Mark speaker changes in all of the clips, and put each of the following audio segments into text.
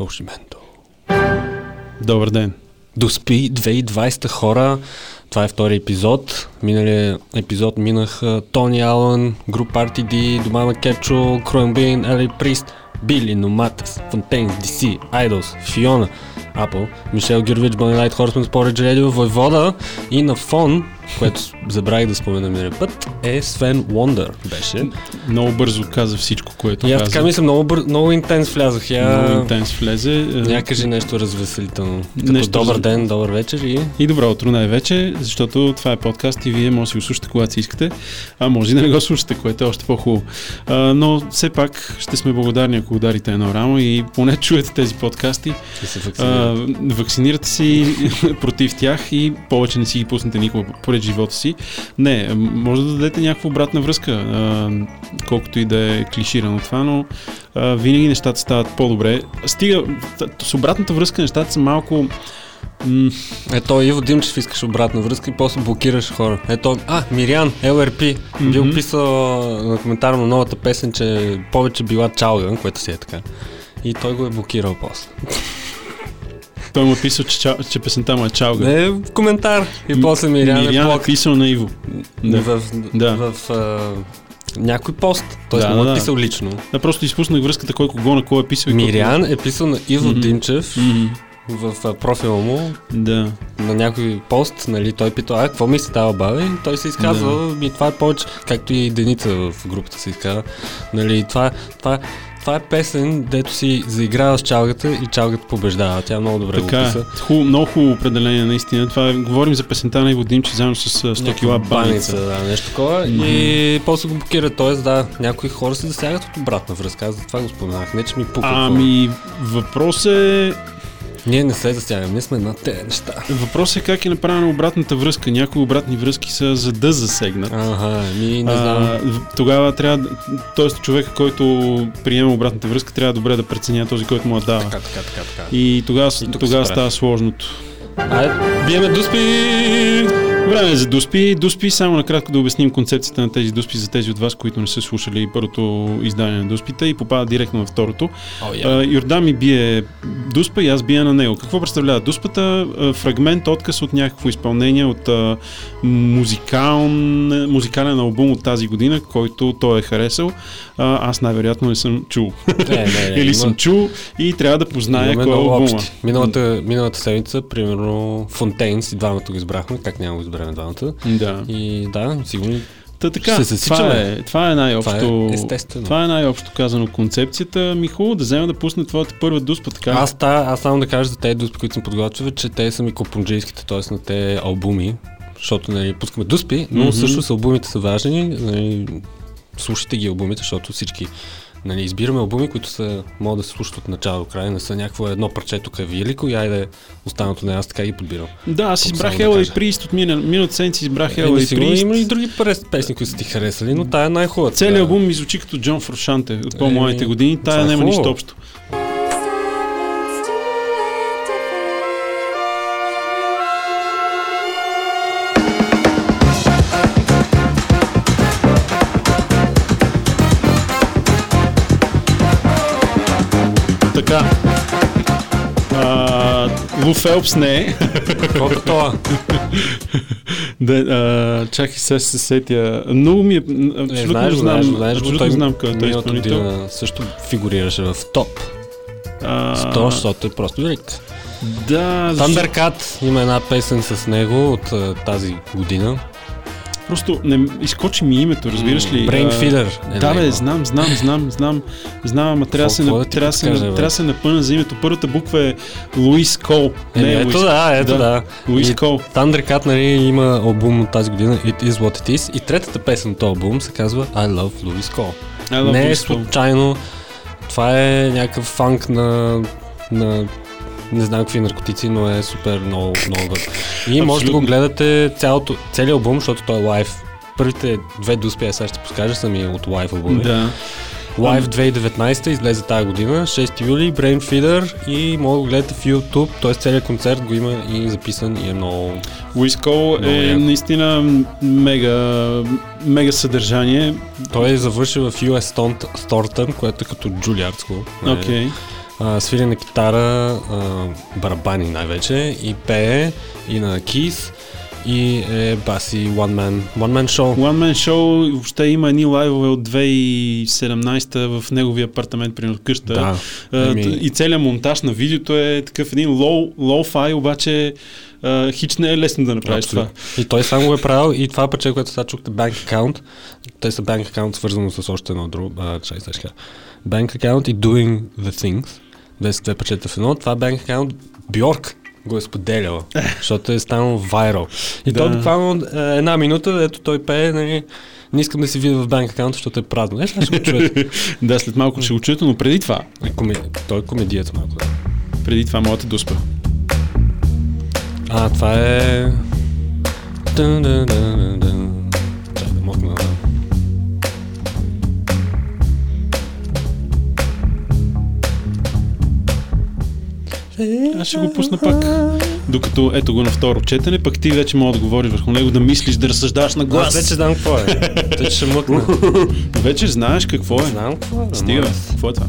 Speaker 1: Фалшименто.
Speaker 2: Добър ден.
Speaker 1: Доспи 2020 хора. Това е втори епизод. Миналия епизод минах Тони Алън, Груп Ди, Домана Кетчо, Кроенбин, Ели Прист, Били, Номатес, Фонтейнс, DC, Айдолс, Фиона, Apple, Мишел Гюрвич, Light Horseman, Sporage Radio, Войвода и на фон, което забравих да спомена миналия път, е Свен Вондър беше.
Speaker 2: Много бързо каза всичко, което
Speaker 1: И аз
Speaker 2: каза.
Speaker 1: така мисля, много, бър... много интенс влязах. Я...
Speaker 2: Много интенс влезе. Е,
Speaker 1: Я кажи нещо развеселително. Като
Speaker 2: Нещо
Speaker 1: добър
Speaker 2: раз-
Speaker 1: ден, добър вечер и...
Speaker 2: И добро утро най-вече, защото това е подкаст и вие може да си го слушате когато си искате, а може и да не го слушате, което е още по-хубаво. Но все пак ще сме благодарни, ако ударите едно рамо и поне чуете тези подкасти.
Speaker 1: и се
Speaker 2: А,
Speaker 1: вакцинират.
Speaker 2: вакцинирате си против тях и повече не си ги пуснете никога поред живота си. Не, може да дадете някаква обратна връзка, а, колкото и да е клиширано това, но а, винаги нещата стават по-добре. Стига, с обратната връзка нещата са малко... М-
Speaker 1: Ето, Иво Димчев искаш обратна връзка и после блокираш хора. Ето, а, Мириан, LRP, бил
Speaker 2: Мгм.
Speaker 1: писал на коментар на новата песен, че повече била чалга, което си е така. И той го е блокирал после.
Speaker 2: Той му е писал, че, ча- че песента му е чалга.
Speaker 1: Не, в коментар. И после Мириан,
Speaker 2: Мириан
Speaker 1: е
Speaker 2: е писал на Иво. Да.
Speaker 1: В,
Speaker 2: Да.
Speaker 1: в, а, някой пост. Тоест
Speaker 2: Да,
Speaker 1: не му
Speaker 2: да,
Speaker 1: е
Speaker 2: да.
Speaker 1: писал лично.
Speaker 2: Да, просто изпуснах връзката кой кого на кой е писал.
Speaker 1: Мириан е писал на Иво
Speaker 2: Мгм.
Speaker 1: Димчев
Speaker 2: Мгм.
Speaker 1: в профила му
Speaker 2: Да.
Speaker 1: на някой пост, нали, той пита, а, какво ми се става, бабе? И той се изказва, ми това е повече, както и Деница в групата се изказва, нали, това, това, това е песен, дето си заиграва с чалгата и чалгата побеждава. Тя много добре
Speaker 2: Така
Speaker 1: го
Speaker 2: е.
Speaker 1: писа.
Speaker 2: Много хубаво определение, наистина. Това е, говорим за песента на Иво Димче заедно с а, 100 кила баница.
Speaker 1: да, нещо такова.
Speaker 2: Мгм.
Speaker 1: И после го блокира, т.е. да, някои хора се засягат от обратна връзка. Аз за това го споменах. Не, че ми пука.
Speaker 2: Ами, въпрос е...
Speaker 1: Ние не се засягаме, ние сме на тези неща.
Speaker 2: Въпрос е как е направена обратната връзка. Някои обратни връзки са за да засегнат.
Speaker 1: Ага, ми не знам.
Speaker 2: А, тогава трябва, т.е. човека, който приема обратната връзка, трябва добре да преценя този, който му я дава.
Speaker 1: Така, така, така, така.
Speaker 2: И тогава,
Speaker 1: И
Speaker 2: тогава става сложното.
Speaker 1: Айде, биеме дуспи!
Speaker 2: Време е за Дуспи. Дуспи, само накратко да обясним концепцията на тези Дуспи за тези от вас, които не са слушали първото издание на Дуспите и попадат директно във второто.
Speaker 1: Я.
Speaker 2: Uh, Йордан ми бие Дуспа и аз бия на него. Какво представлява Дуспата? Uh, фрагмент, отказ от някакво изпълнение от uh, музикален, музикален албум от тази година, който той е харесал. Аз най-вероятно не съм чул.
Speaker 1: Не, не, не,
Speaker 2: Или
Speaker 1: има-
Speaker 2: съм чул и трябва да позная кой е албума.
Speaker 1: Миналата, миналата седмица, примерно, Фонтейнс и двамата го избрахме. Как няма го изберем двамата?
Speaker 2: Да.
Speaker 1: И да, сигурно.
Speaker 2: Та така,
Speaker 1: се
Speaker 2: това е, това е най-общо.
Speaker 1: Това е естествено.
Speaker 2: Това е най-общо казано концепцията. Ми хубаво да взема да пусне твоята първа дуспа, така.
Speaker 1: Аз, та, аз само да кажа за тези дуспи, които съм подготвил, че те са ми копунджийските, т.е. на те албуми, защото нали, пускаме дуспи, но също с албумите са важни. Нали, слушайте ги албумите, защото всички нали, избираме албуми, които са, могат да се слушат от начало до края, не са някакво едно парче тук е велико и айде останалото не, аз така ги подбирам.
Speaker 2: Да, аз избрах
Speaker 1: само да
Speaker 2: Ела и. Прист от мина, миналата седмица избрах Ела
Speaker 1: Еми,
Speaker 2: и Прист.
Speaker 1: има и други песни, които са ти харесали, но тая е най-хубавата.
Speaker 2: Целият
Speaker 1: да.
Speaker 2: албум ми звучи като Джон Форшанте от по-младите
Speaker 1: Еми,
Speaker 2: години. Тая
Speaker 1: е
Speaker 2: няма нищо общо. Лу Фелпс не е.
Speaker 1: Колко това?
Speaker 2: Да, а, чакай сега се сетя. Много ми е...
Speaker 1: Не, знаеш, го,
Speaker 2: знам,
Speaker 1: знаеш, го, го, той
Speaker 2: знам кой е
Speaker 1: миналата година също фигурираше в топ. 100, защото е просто велик.
Speaker 2: Да,
Speaker 1: Thundercat има една песен с него от тази година.
Speaker 2: Просто не, изкочи ми името, разбираш ли?
Speaker 1: Е
Speaker 2: Да, бе, знам, знам, знам, знам, знам, ама трябва да се, трябва се, трябва се напъна за името. Първата буква е Луис Кол.
Speaker 1: Еми,
Speaker 2: Не, е
Speaker 1: ето
Speaker 2: Луис,
Speaker 1: да, ето
Speaker 2: да. Луис Кол.
Speaker 1: Thundercat нали, има албум от тази година It Is What It Is и третата песен от албум се казва I Love Louis Cole.
Speaker 2: I love
Speaker 1: Не е случайно. Това е някакъв фанк на, на не знам какви наркотици, но е супер много, много добър. И може да го гледате цялото, целият албум, защото той е лайв. Първите две дуспи, сега ще покажа, са ми от лайв албуми.
Speaker 2: Да.
Speaker 1: Live 2019 излезе тази година, 6 юли, Brain Feeder и мога да го гледате в YouTube, т.е. целият концерт го има и записан и е много...
Speaker 2: Луис Кол
Speaker 1: Много
Speaker 2: е
Speaker 1: яко.
Speaker 2: наистина мега, мега съдържание.
Speaker 1: Той е завършил в US Thornton, което е като Juilliard School. нали? А, свири на китара, а, барабани най-вече и пее и на кис и е баси one man, one man show.
Speaker 2: One Man Show въобще има едни лайвове от 2017 в неговия апартамент при къща.
Speaker 1: Да. Еми-
Speaker 2: И целият монтаж на видеото е такъв един лоу, лоу-фай, обаче а, хич не е лесно да направиш това.
Speaker 1: Абсолютно. И той само го е правил и това парче, което сега чухте, Bank Account, те са Bank Account свързано с още едно друго, а, чай, сега. Bank Account и Doing the Things, са две парчета в едно, това Bank Account Бьорк го е споделяла, защото е станал вайрал. И
Speaker 2: Да.
Speaker 1: той буквално е, една минута, ето той пее, нали, не искам да си видя в Bank Account, защото е празно. Е, ще го чуете.
Speaker 2: Да, след малко ще го чуете, но преди това,
Speaker 1: Е, коми... Той е комедията малко. да.
Speaker 2: преди това моята дуспа.
Speaker 1: А, това е... Дън, дън, дън, дън.
Speaker 2: Аз ще го пусна пак. Докато ето го на второ четене, пък ти вече мога да говориш върху него, да мислиш, да разсъждаваш на
Speaker 1: Аз
Speaker 2: глас.
Speaker 1: вече знам какво е. Той ще мъкна.
Speaker 2: Вече знаеш какво е.
Speaker 1: Знам какво е.
Speaker 2: Стига, какво е това?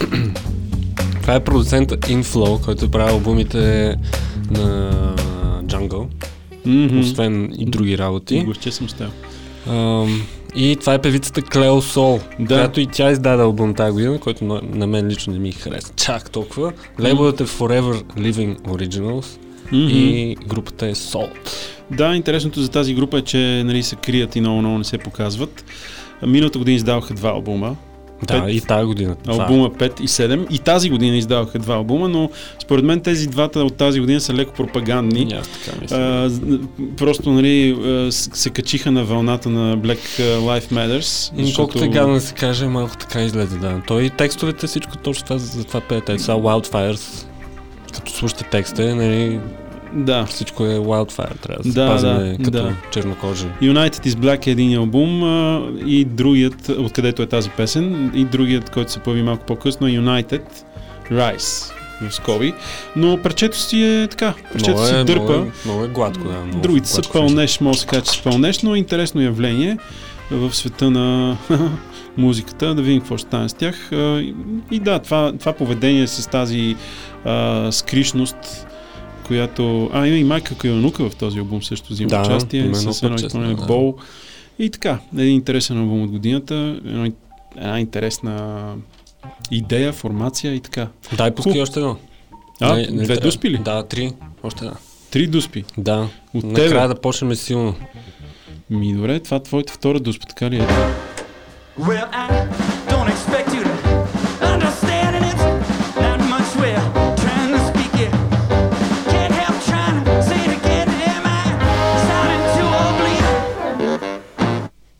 Speaker 1: Това е продуцент Inflow, който правил албумите на Jungle,
Speaker 2: Мгм.
Speaker 1: освен и други работи.
Speaker 2: Госче съм с теб.
Speaker 1: И това е певицата Клео Сол,
Speaker 2: Да.
Speaker 1: която и тя издаде албум тази година, който на, на мен лично не ми хареса чак толкова. Лейбълът е Forever Living Originals
Speaker 2: Мгм.
Speaker 1: и групата е Salt.
Speaker 2: Да, интересното за тази група е, че нали, се крият и много-много не се показват. Миналата година издаваха два албума.
Speaker 1: Да,
Speaker 2: Пет.
Speaker 1: и тази година.
Speaker 2: Албума 5 и 7. И тази година издаваха два албума, но според мен тези двата от тази година са леко пропагандни.
Speaker 1: И аз така мисля.
Speaker 2: А, просто нали, се качиха на вълната на Black Life Matters.
Speaker 1: И колкото е гадно да се каже, малко така излезе, да. Той и текстовете, всичко точно това, за това пее. Те са Wildfires. Като слушате текста, нали,
Speaker 2: Да.
Speaker 1: всичко е Wildfire. Трябва да се
Speaker 2: Да,
Speaker 1: пазиме
Speaker 2: да,
Speaker 1: като
Speaker 2: да.
Speaker 1: чернокожи.
Speaker 2: United is Black е един албум а, и другият, откъдето е тази песен, и другият, който се появи малко по-късно е United Rise в скоби. Но парчето си е така, парчето
Speaker 1: Много
Speaker 2: си
Speaker 1: е,
Speaker 2: дърпа.
Speaker 1: Много е, много е гладко, да. Много
Speaker 2: Другите са пълнеш, може да се каже, че са пълнеш, но интересно явление в света на музиката, да видим какво ще стане с тях. И да, това, това поведение с тази а, скришност, която... А, има и майка Кайонука в този албум също взима
Speaker 1: Да,
Speaker 2: участие с
Speaker 1: едно
Speaker 2: изпълнение
Speaker 1: да.
Speaker 2: Бол. И така, един интересен албум от годината, едно, една интересна идея, формация и така.
Speaker 1: Дай пускай
Speaker 2: Хуб.
Speaker 1: още едно.
Speaker 2: А,
Speaker 1: Не- не
Speaker 2: две
Speaker 1: трябва.
Speaker 2: дуспи ли?
Speaker 1: Да, три. Още една.
Speaker 2: Три дуспи.
Speaker 1: Да.
Speaker 2: От
Speaker 1: Накрая
Speaker 2: тебе.
Speaker 1: да почнем силно.
Speaker 2: Ми, добре, това твоята втора дуспа, така ли е?
Speaker 3: Well, I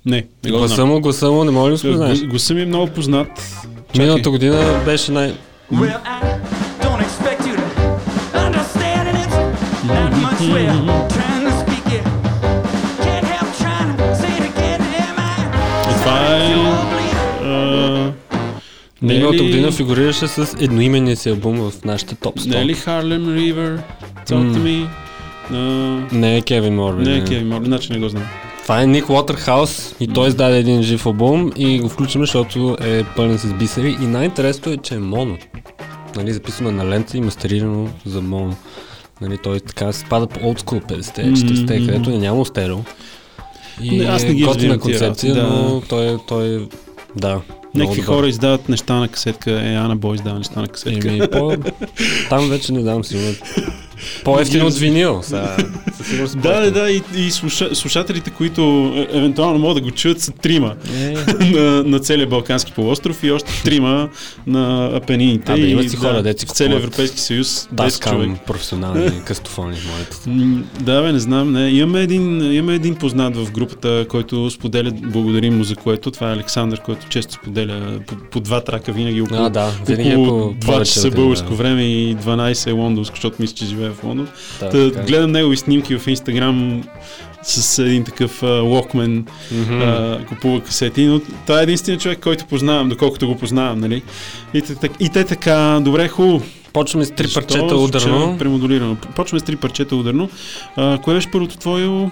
Speaker 2: Не, не го
Speaker 1: Гласа
Speaker 2: знам.
Speaker 1: му, гласа му, не може ли да го спознаеш?
Speaker 2: Глас- Гласа ми е много познат.
Speaker 1: Миналата година беше най...
Speaker 3: Well, I don't expect you to understand it. It's not much we're trying to speak it. Can't help trying to say it again. Am I
Speaker 2: И това е... а, Не е
Speaker 1: Миналата
Speaker 2: ли,
Speaker 1: година фигурираше с едноименния си албум в нашите топ 100.
Speaker 2: не е ли Harlem River? Talk to me. А,
Speaker 1: Не е Кевин Морбин.
Speaker 2: не е Кевин Морбин, значи не го знам.
Speaker 1: Това е Ник Уотерхаус и той издаде един жив албум и го включваме, защото е пълен с бисери и най-интересното е, че е моно. Нали, записано е на лента и мастерирано за моно. Нали, той така се спада по олдскул 50-те, 40-те,
Speaker 2: Мгм.
Speaker 1: където няма стерео. И
Speaker 2: Не, аз не ги
Speaker 1: е готина
Speaker 2: тия
Speaker 1: концепция,
Speaker 2: да.
Speaker 1: но той, е- той е... Да.
Speaker 2: Някакви
Speaker 1: добър.
Speaker 2: хора издават неща на касетка. Е, Ана Бой издава неща на касетка.
Speaker 1: Еми, по... Там вече не дам сигурно. По-ефтино от винил.
Speaker 2: Да, да, да, и, и слуша, слушателите, които е, евентуално могат да го чуят, са трима
Speaker 1: Е,
Speaker 2: на, на целия Балкански полуостров и още трима на Апенините.
Speaker 1: Абе,
Speaker 2: и,
Speaker 1: имат си хора, дето си
Speaker 2: в целия Европейски съюз 10 човек.
Speaker 1: Таскам професионални къстофони, моите.
Speaker 2: М, Да, бе, не знам. Не. Имаме, един, имаме един познат в групата, който споделя, благодарим му за което. Това е Александър, който често споделя по, по два трака винаги около,
Speaker 1: А, да, винаги е
Speaker 2: около
Speaker 1: по
Speaker 2: 2
Speaker 1: повече
Speaker 2: часа българско
Speaker 1: да.
Speaker 2: време и 12 е лондонско, защото мисля, че живее в Лондон.
Speaker 1: Да,
Speaker 2: Та,
Speaker 1: така е.
Speaker 2: гледам негови снимки в Инстаграм с един такъв локмен,
Speaker 1: Мгм.
Speaker 2: купува касети, но това е единственият човек, който познавам, доколкото го познавам, нали? И так- и те така, добре, хубаво.
Speaker 1: Почваме с три
Speaker 2: Защо
Speaker 1: парчета ударно.
Speaker 2: Премодулирано. Почваме с три парчета ударно. А, кое беше първото твое?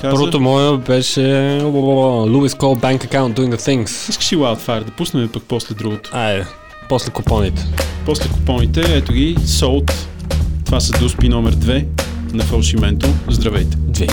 Speaker 2: Каза?
Speaker 1: Първото мое беше Louis Cole Bank Account Doing the Things.
Speaker 2: Искаш ли Wildfire да пуснем пък после другото?
Speaker 1: Айде, после купоните.
Speaker 2: После купоните, ето ги, Sold. Това са Дуспи номер 2 на Фалшименто. Здравейте!
Speaker 4: Две.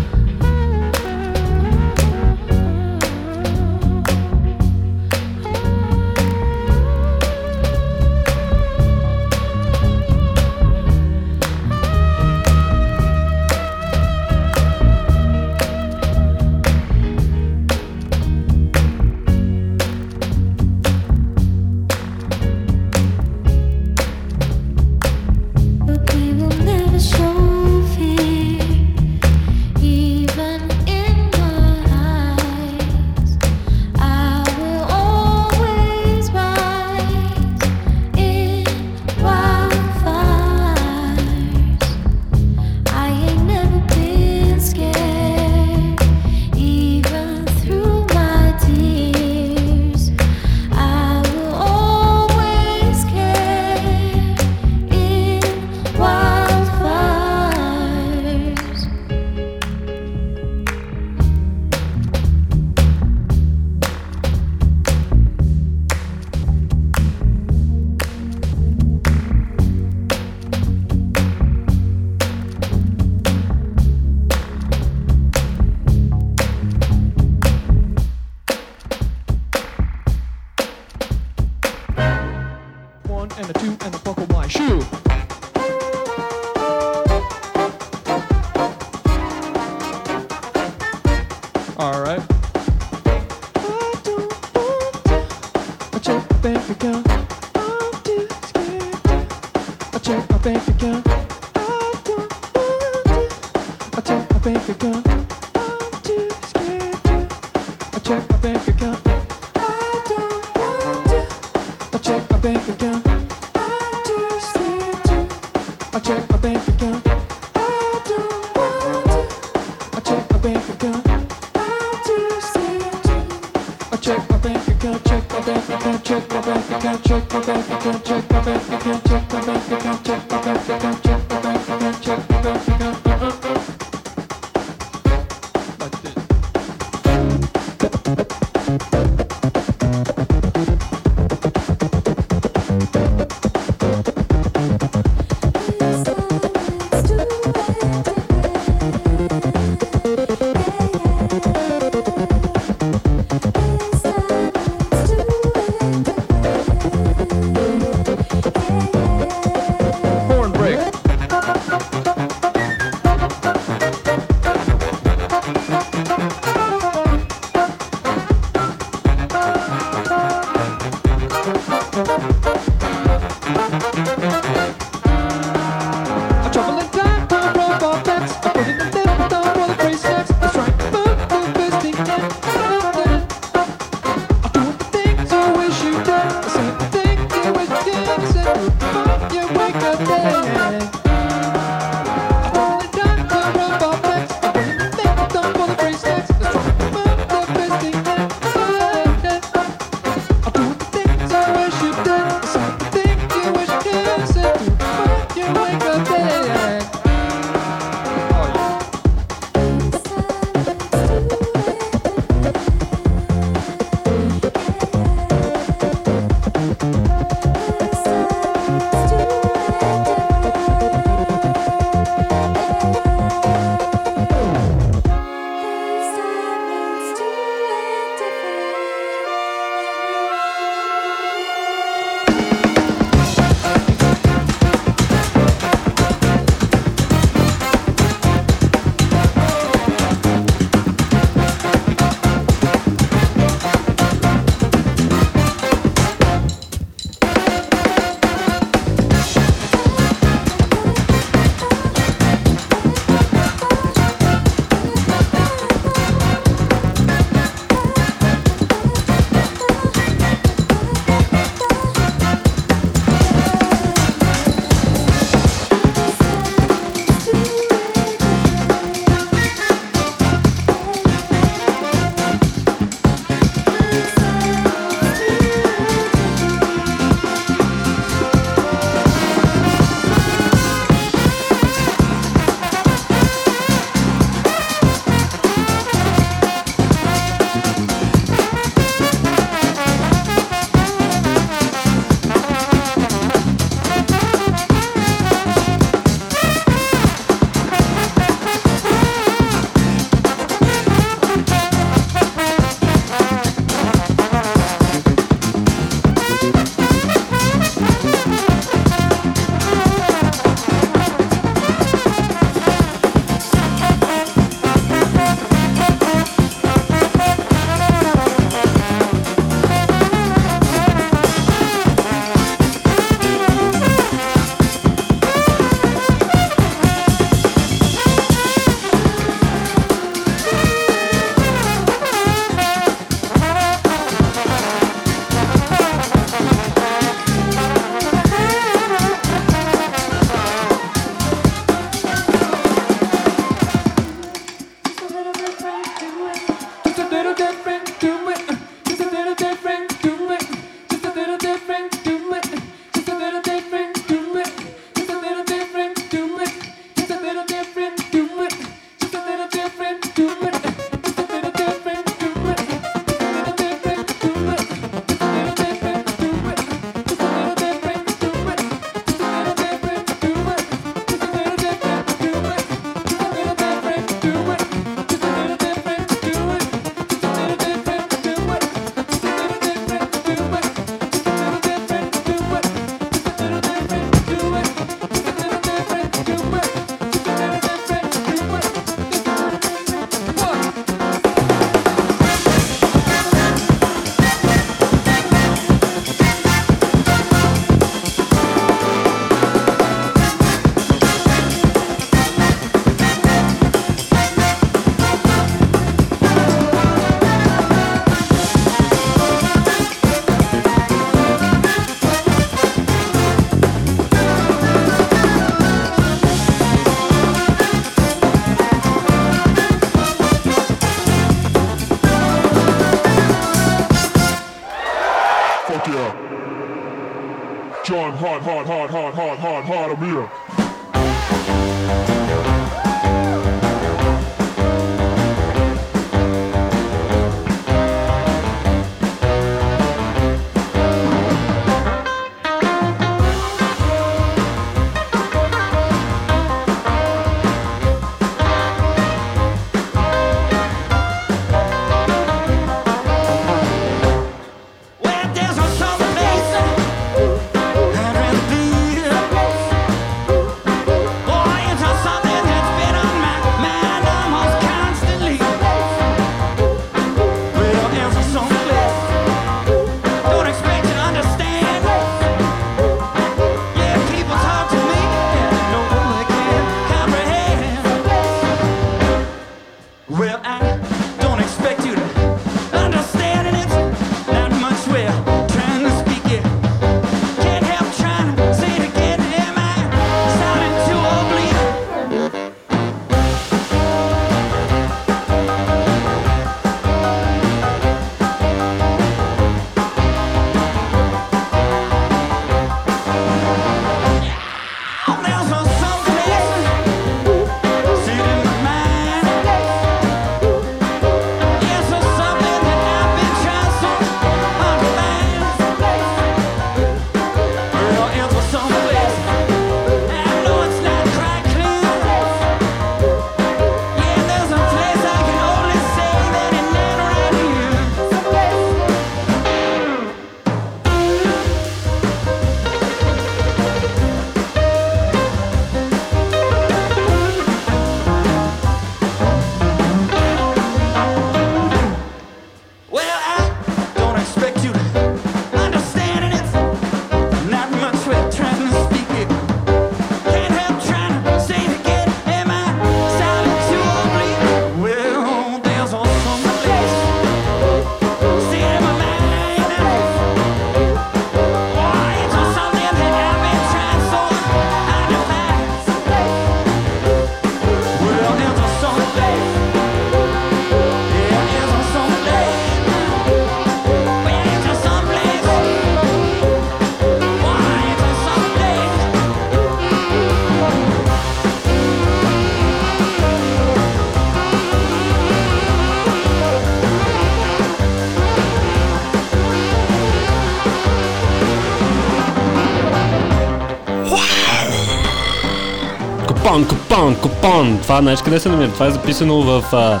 Speaker 1: Купон. Това знаеш къде се намира? Това е записано в а,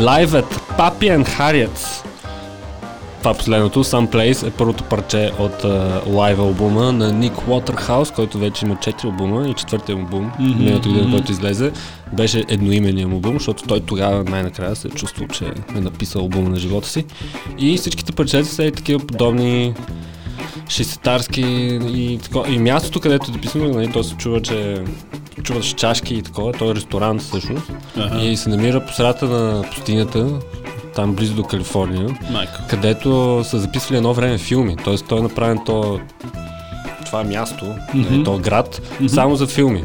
Speaker 1: лайвът Папи and Harriet. Това последното, Someplace, е първото парче от а, лайв албума на Ник Уотерхаус, който вече има 4 албума и четвъртия албум, mm-hmm. миналата година, който излезе, беше едноимения му албум, защото той тогава най-накрая се е чувствал, че е написал албума на живота си. И всичките парчета са и такива подобни шестетарски и, тако, и мястото, където е написано, нали, то се чува, че чуваш чашки и такова, той е ресторант всъщност
Speaker 2: Аха.
Speaker 1: и се намира по средата на пустинята, там близо до Калифорния,
Speaker 2: Майко.
Speaker 1: където са записвали едно време филми. Т.е. той е направен то, това място, mm-hmm. то град, mm-hmm. само за филми.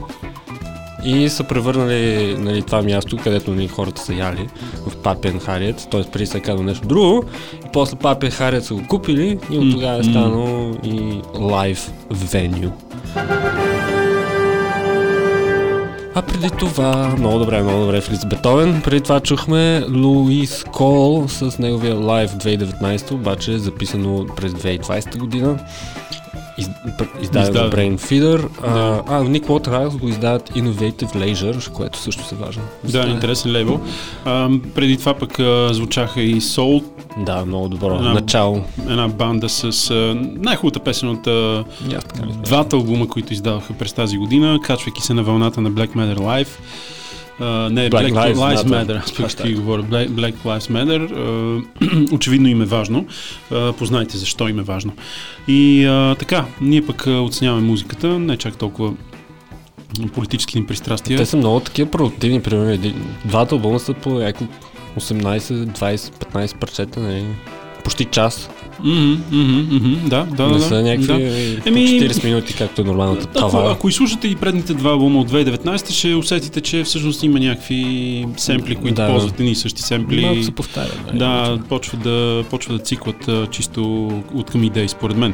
Speaker 1: И са превърнали нали, това място, където нали, хората са яли в Папен Хариет, т.е. преди се е казал нещо друго, и после Папен Хариет са го купили и от тогава е станало и лайв веню. А преди това, много добре, много добре Фриц Бетовен. Преди това чухме Луис Кол с неговия лайв 2019, обаче е записано през 2020 година. Из, издадено
Speaker 2: Издадено.
Speaker 1: Brain Feeder. А,
Speaker 2: Да.
Speaker 1: а Ник Waterhouse го издават Innovative Leisure, което също е важно.
Speaker 2: Да, интересен лейбъл. А, преди това пък а, звучаха и Soul,
Speaker 1: Да, много добро.
Speaker 2: Да.
Speaker 1: Начало.
Speaker 2: една банда с а, най-хубавата песен от а,
Speaker 1: мисля.
Speaker 2: двата албума, които издаваха през тази година, качвайки се на вълната на Black Matter Live. Uh, не,
Speaker 1: Black
Speaker 2: Black, Lives,
Speaker 1: Lives Matter.
Speaker 2: Аз пък ще говоря. Black, Black Lives Matter. Uh, очевидно им е важно. Uh, познайте защо им е важно. И uh, така, ние пък uh, оценяваме музиката, не чак толкова политически ни пристрастия.
Speaker 1: Те са много такива продуктивни, примерно. Двата албума са по няколко 18, 20, 15 парчета, нали? Почти час.
Speaker 2: Мгм, да, да,
Speaker 1: не
Speaker 2: да.
Speaker 1: са някакви
Speaker 2: да.
Speaker 1: по
Speaker 2: Еми,
Speaker 1: 40 минути, както е нормалната
Speaker 2: Ако,
Speaker 1: това.
Speaker 2: ако изслушате и предните два албума от 2019, ще усетите, че всъщност има някакви семпли, които
Speaker 1: Да.
Speaker 2: ползват едни и същи семпли.
Speaker 1: Малко се повтаря. нали?
Speaker 2: Да, почва да, почва да циклат чисто от към идеи, според мен.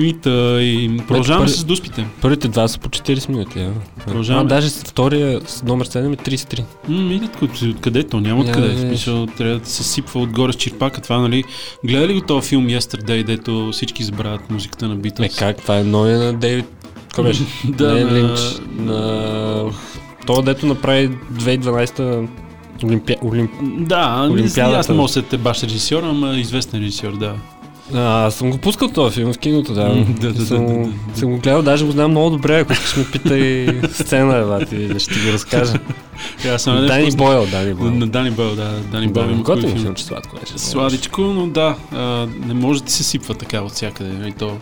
Speaker 2: И, и продължаваме
Speaker 1: първи-
Speaker 2: с дуспите.
Speaker 1: Първите два са по 40 минути. А,
Speaker 2: Продължаваме.
Speaker 1: а даже с втория с номер 7 е 33.
Speaker 2: М, от, откъде то? Няма откъде. В
Speaker 1: видиш.
Speaker 2: смисъл, трябва да се сипва отгоре с черпака. Това, нали? Гледа ли го този филм Yesterday, дето всички забравят музиката на
Speaker 1: Е,
Speaker 2: Beatles?
Speaker 1: как? Това е новия на Дейвид... Кой беше?
Speaker 2: Да,
Speaker 1: Не,
Speaker 2: на-
Speaker 1: Линч. На... Това, дето направи 2012 Олимпия... Олимп...
Speaker 2: Да,
Speaker 1: Олимпиадата.
Speaker 2: аз не мога да се баш режисьор, ама известен режисьор, да.
Speaker 1: А, аз съм го пускал този филм в киното, да.
Speaker 2: М, да, да,
Speaker 1: съм,
Speaker 2: да, да, да.
Speaker 1: съм го гледал, даже го знам много добре, ако искаш ме питай сцена, е, бати, да ще ти го разкажа.
Speaker 2: Е, Аз съм
Speaker 1: Дани
Speaker 2: нещо-
Speaker 1: Бойл, Дани
Speaker 2: На,
Speaker 1: Бойл.
Speaker 2: на Дани Бойл, да. Дани Бойл има
Speaker 1: готин филм, че сладко беше.
Speaker 2: Сладичко, но да, а, не може да се сипва така от всякъде. И то,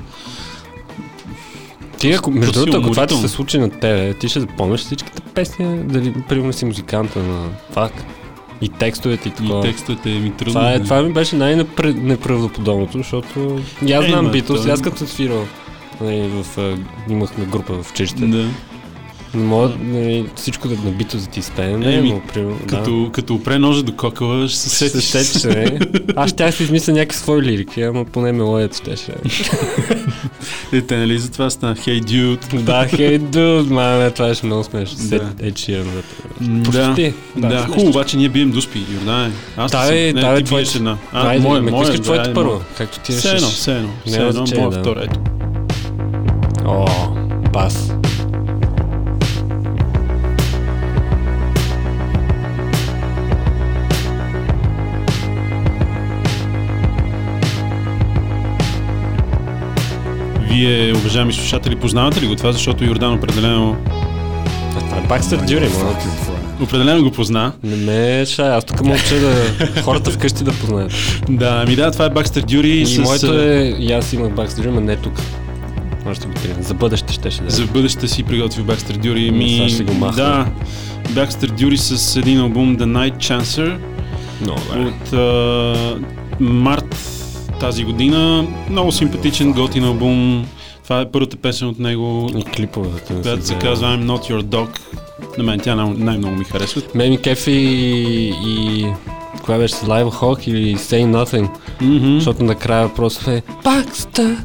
Speaker 1: Ти, ако, между другото, ако това ти се случи на тебе, ти ще запомниш всичките песни, дали примерно си музиканта на фак. И текстовете и
Speaker 2: и
Speaker 1: такова.
Speaker 2: текстовете ми трудно.
Speaker 1: Това, е, това ми беше най-неправдоподобното, защото и аз
Speaker 2: Е,
Speaker 1: знам и аз като свирал. Нали, в, имахме група в училище.
Speaker 2: Да.
Speaker 1: Не мога нали, всичко да на Битос да ти спеем, не,
Speaker 2: Еми,
Speaker 1: но примерно, да.
Speaker 2: Като, като опре ножа до кокала, ще се
Speaker 1: Ще се
Speaker 2: сетиш.
Speaker 1: сетиш, не? Аз ще си измисля някакви свои лирики, ама поне мелодията щеше.
Speaker 2: Е, те, нали, затова стана Hey Dude.
Speaker 1: да, хей, дуд, маме, това беше много смешно.
Speaker 2: Да.
Speaker 1: Сет Почти.
Speaker 2: Да, да,
Speaker 1: нещо.
Speaker 2: хубаво, обаче ние бием дуспи, Йордане. Аз
Speaker 1: Да,
Speaker 2: съм-
Speaker 1: бе,
Speaker 2: не,
Speaker 1: да,
Speaker 2: ти
Speaker 1: твоите-
Speaker 2: биеш една. А,
Speaker 1: Айде,
Speaker 2: моя,
Speaker 1: ме
Speaker 2: моя,
Speaker 1: искаш твоите
Speaker 2: да,
Speaker 1: първо, както ти
Speaker 2: Все едно,
Speaker 1: решиш.
Speaker 2: все едно. Все едно, моя
Speaker 1: да.
Speaker 2: втора, ето.
Speaker 1: О, бас.
Speaker 2: Вие, уважаеми слушатели, познавате ли го това, защото Йордан определено,
Speaker 1: А, Това е Бакстър Дюри,
Speaker 2: определено го позна.
Speaker 1: Не ме шай, аз тук мълча да хората вкъщи да познаят.
Speaker 2: Да, ми да, това е Бакстър Дюри
Speaker 1: И
Speaker 2: с...
Speaker 1: моето е, и аз имах Бакстър Дюри, но не тук. Може ще го трия. За бъдеще щеше да е.
Speaker 2: За бъдеще си приготви Бакстър Дюри. Ми,
Speaker 1: сега ще го махна.
Speaker 2: да, Бакстър Дюри с един албум The Night Chancer
Speaker 1: Много добре.
Speaker 2: от а, март тази година. Много симпатичен, готин албум. Това е първата песен от него,
Speaker 1: И клиповете. не
Speaker 2: която се казва I'm Not Your Dog. На мен тя най- най-много ми харесва.
Speaker 1: Мен ми кефи и, и коя беше с Live Hawk или Say Nothing,
Speaker 2: Мгм.
Speaker 1: защото накрая просто е Baxter,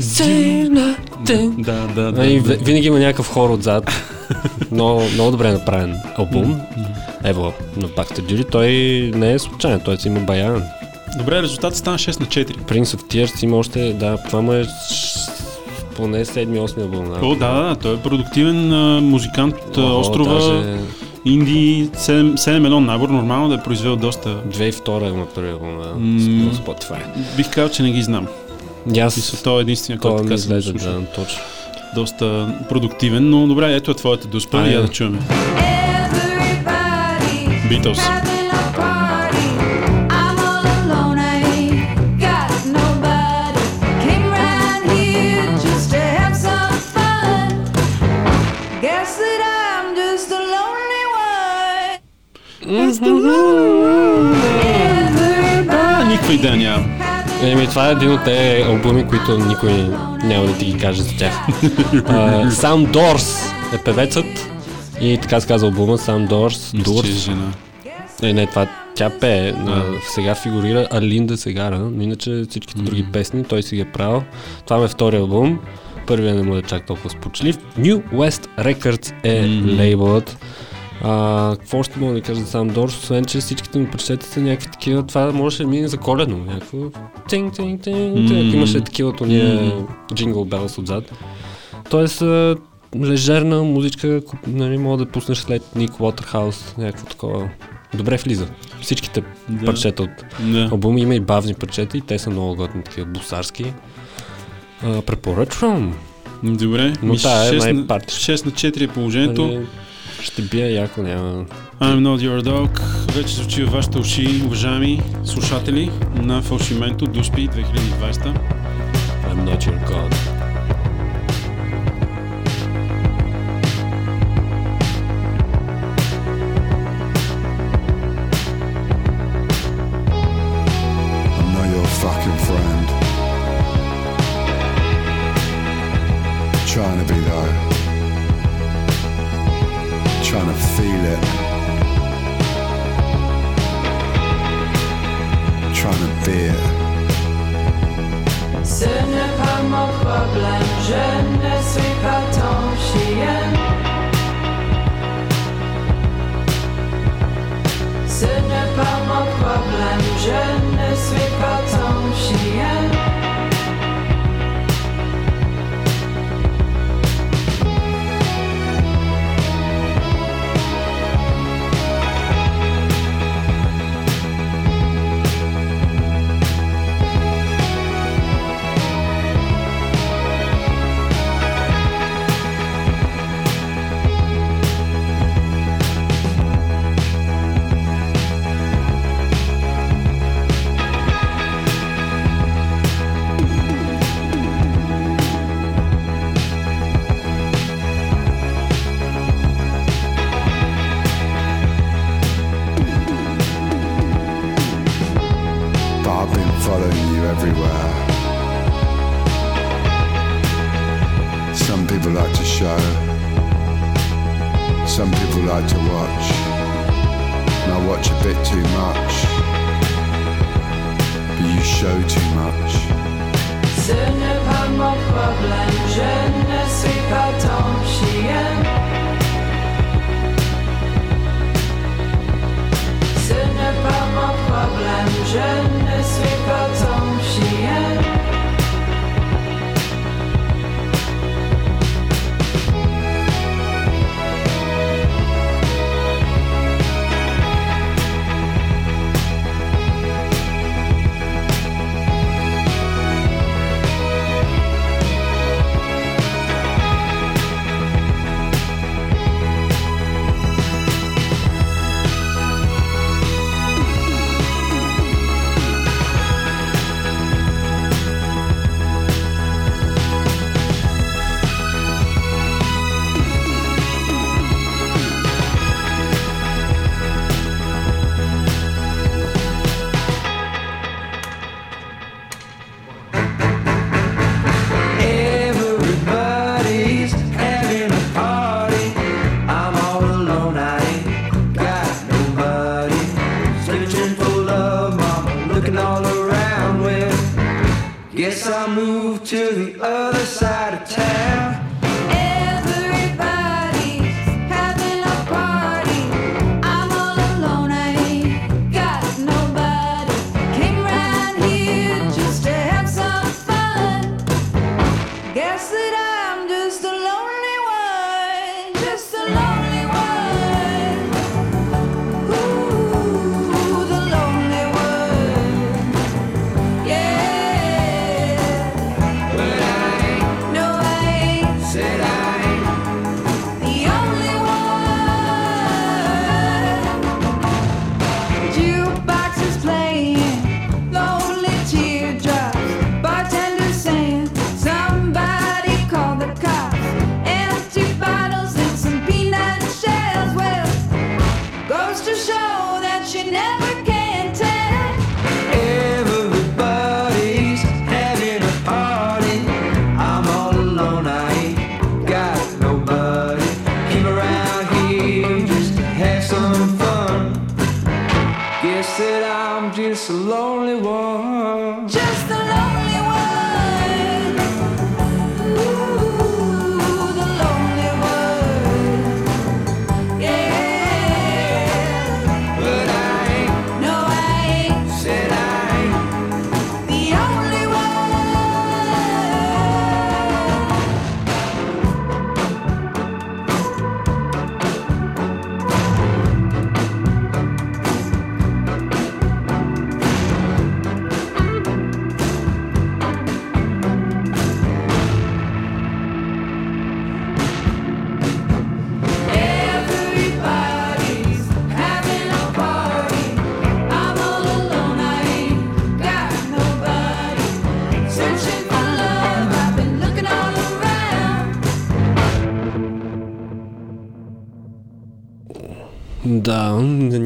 Speaker 1: Say Nothing.
Speaker 2: Да, да, да.
Speaker 1: и
Speaker 2: да.
Speaker 1: винаги има някакъв хор отзад. много, много добре направен албум. Ево, на Baxter Dury, той не е случайен, той си има баян.
Speaker 2: Добре, резултатът стана 6 на 4.
Speaker 1: Prince of Tears има още, да, това му е поне 7-8 албум. да.
Speaker 2: О, да, да, той е продуктивен а, музикант от
Speaker 1: О,
Speaker 2: острова
Speaker 1: даже
Speaker 2: Инди 7, 7-1 набор, нормално да е произвел доста.
Speaker 1: 2002 има първи албум на, на Spotify.
Speaker 2: Бих казал, че не ги знам.
Speaker 1: И аз
Speaker 2: Мисля, той е единствения, който така слушал.
Speaker 1: да, точно.
Speaker 2: Доста продуктивен, но добре, ето е твоята
Speaker 1: Айде.
Speaker 2: я да.
Speaker 5: Everybody
Speaker 2: Beatles. А, никаква идея нямам.
Speaker 1: Еми, това е един от тези албуми, които никой няма да ти ги каже за тях. Sam Doors е певецът и така се казва албума
Speaker 2: е
Speaker 1: Doors.
Speaker 2: жена.
Speaker 1: Не, не, това тя пее. А, сега фигурира Алинда Сегара, но иначе всичките други песни той си ги е правил. Това ми е втори албум. Първият не му е чак толкова спочлив. New West Records е
Speaker 2: Мгм.
Speaker 1: лейбълът. А, какво ще мога да кажа за сам Дорс, освен че всичките ми прочета са някакви такива, това можеше да мине за коледно, някакво тинг, тинг, тинг,
Speaker 2: Мгм.
Speaker 1: тинг. имаше такива от уния
Speaker 2: Мгм.
Speaker 1: джингл белс отзад. Тоест, лежерна музичка, нали, мога да пуснеш след Ник Уотерхаус, някакво такова. Добре влиза. Всичките
Speaker 2: Да.
Speaker 1: парчета от
Speaker 2: Да.
Speaker 1: албума има и бавни парчета и те са много готини, такива бусарски. А, препоръчвам.
Speaker 2: Добре,
Speaker 1: Но
Speaker 2: ми
Speaker 1: тая е
Speaker 2: 6, на,
Speaker 1: най-парти.
Speaker 2: 6 на 4 е положението.
Speaker 1: Нали, ще бия яко, няма.
Speaker 2: I'm not your dog. Вече звучи във вашите уши, уважаеми слушатели на Фалшименто Дуспи 2020.
Speaker 1: I'm not your god.
Speaker 6: Trying to feel it. Trying to be it.
Speaker 7: Ce n'est pas mon problème,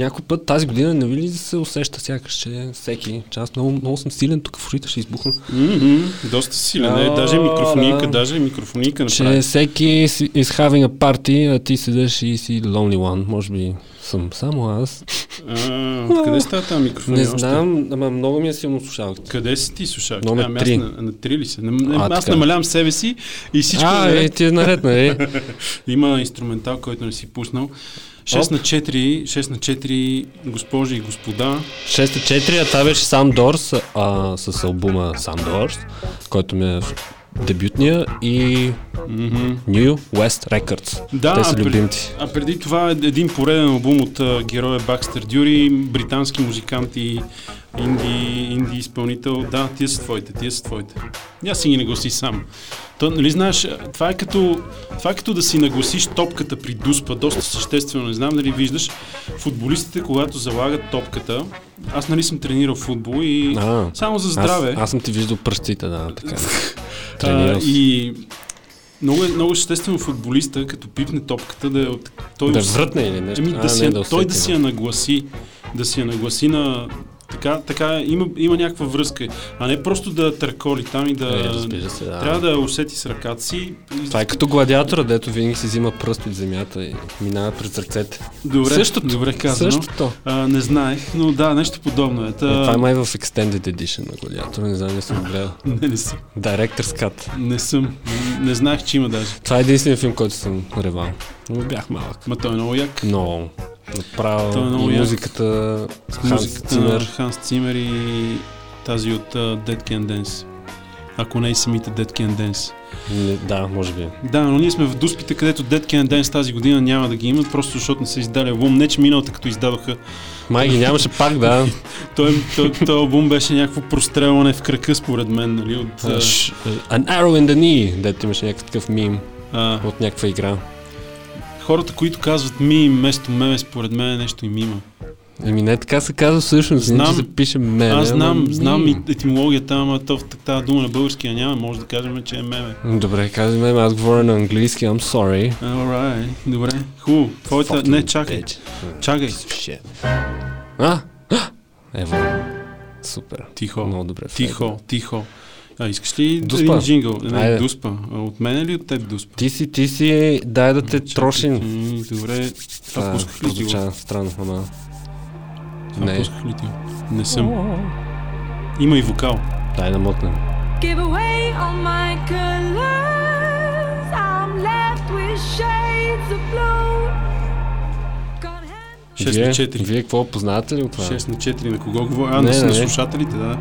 Speaker 1: някой път тази година не ви ли се усеща сякаш, че всеки, че аз много, много съм силен тук в ще избухна,
Speaker 2: Доста силен. Е,
Speaker 1: А,
Speaker 2: даже микрофоника,
Speaker 1: да.
Speaker 2: даже микрофоника
Speaker 1: че всеки is having a party, а ти седеш и си lonely one. Може би съм само аз.
Speaker 2: А, къде става тази микрофон?
Speaker 1: Не знам, ама много ми е силно слушалката.
Speaker 2: Къде си ти слушалки?
Speaker 1: Номер
Speaker 2: Ами аз на, на ли се? На,
Speaker 1: А,
Speaker 2: аз
Speaker 1: така.
Speaker 2: намалявам себе си и всичко
Speaker 1: А, е, ти е наред, нали?
Speaker 2: Има инструментал, който не си пуснал. 6
Speaker 1: Оп.
Speaker 2: на 4, 6 на 4, госпожи и господа.
Speaker 1: 6-4, а това беше Sam Doors а, с албума Sam Doors, който ми е дебютния и New West Records.
Speaker 2: Да,
Speaker 1: Те са
Speaker 2: а
Speaker 1: любимци.
Speaker 2: А преди това е един пореден албум от а, героя Бакстър Дюри, британски музикант и инди, инди изпълнител. Да, тия са твоите, тия са твоите. Я си ги нагласи сам. То, нали знаеш, това е, като, това е като да си нагласиш топката при дуспа, доста съществено. Не знам дали виждаш, футболистите, когато залагат топката, аз нали съм тренирал футбол и
Speaker 1: А,
Speaker 2: само за здраве.
Speaker 1: Аз, аз съм ти виждал пръстите, да, така.
Speaker 2: А, и много е, много съществено футболиста, като пипне топката, да, е от, той
Speaker 1: Да врътне или нещо.
Speaker 2: Еми,
Speaker 1: А,
Speaker 2: да си,
Speaker 1: не, да
Speaker 2: той да
Speaker 1: усети,
Speaker 2: си я нагласи, да си я нагласи на... Така, така има, има някаква връзка, а не просто да търколи там и да...
Speaker 1: Е, се, да.
Speaker 2: Трябва да усети с ръката си.
Speaker 1: Това е като гладиатора, дето винаги си взима пръст от земята и минава през ръцете.
Speaker 2: Добре,
Speaker 1: Същото.
Speaker 2: добре казано.
Speaker 1: Същото.
Speaker 2: А, не знаех, но да, нещо подобно е.
Speaker 1: Е,
Speaker 2: Та...
Speaker 1: това е май в Extended Edition на гладиатора, не знам, не съм гледал.
Speaker 2: Не, не съм.
Speaker 1: Director's Cut.
Speaker 2: Не съм. Не знаех, че има даже.
Speaker 1: Това е единственият филм, който съм ревал. Но бях малък.
Speaker 2: Ма той е много як.
Speaker 1: Много. Направо.
Speaker 2: Той е много
Speaker 1: и музиката. Ханс
Speaker 2: музиката на
Speaker 1: Цимер.
Speaker 2: Ханс Цимер и тази от uh, Dead Can Dance. Ако не и самите Dead Can Dance.
Speaker 1: Не, да, може би.
Speaker 2: Да, но ние сме в дуспите, където Dead Can Dance тази година няма да ги имат, просто защото не са издали албум. Не, че миналата, като издадоха,
Speaker 1: Май ги нямаше пак, да.
Speaker 2: той, той, той албум беше някакво прострелване в кръка, според мен, нали, от...
Speaker 1: Ш- An arrow in the knee, дето имаше някакъв мим
Speaker 2: а,
Speaker 1: от някаква игра.
Speaker 2: Хората, които казват ми вместо меме, според мен е нещо и мима.
Speaker 1: Еми не така се казва всъщност,
Speaker 2: Знам.
Speaker 1: се пише меме.
Speaker 2: Аз знам,
Speaker 1: ама
Speaker 2: знам и етимологията, ама то в тази дума на българския няма, може да кажем, че е меме.
Speaker 1: Добре, казвай меме, аз говоря на английски, I'm sorry.
Speaker 2: Alright, добре, хубаво. Твоята... Не, чакай,
Speaker 1: bitch.
Speaker 2: чакай.
Speaker 1: Shit. А? Ево. Супер.
Speaker 2: Тихо,
Speaker 1: Много добре.
Speaker 2: тихо, тихо. А, искаш ли
Speaker 1: Дуспа.
Speaker 2: един джингъл? Не,
Speaker 1: Айде.
Speaker 2: дуспа. А, От мен или от теб дуспа?
Speaker 1: Ти си, ти си, дай да те
Speaker 2: Чакай,
Speaker 1: трошим.
Speaker 2: м, Добре, това
Speaker 1: Това
Speaker 2: пусках ли ти го?
Speaker 1: странно, ама...
Speaker 2: Това
Speaker 1: Не.
Speaker 2: пусках ли ти го? Не съм. Има и вокал.
Speaker 1: Дай да мъкнем.
Speaker 5: Give away all my colors. I'm left with shades of blue. Gone hand
Speaker 2: 6
Speaker 1: Вие,
Speaker 2: на 4.
Speaker 1: вие какво познавате ли от това?
Speaker 2: 6 на 4. На кого говоря? А,
Speaker 1: Не,
Speaker 2: на,
Speaker 1: не,
Speaker 2: на слушателите, да.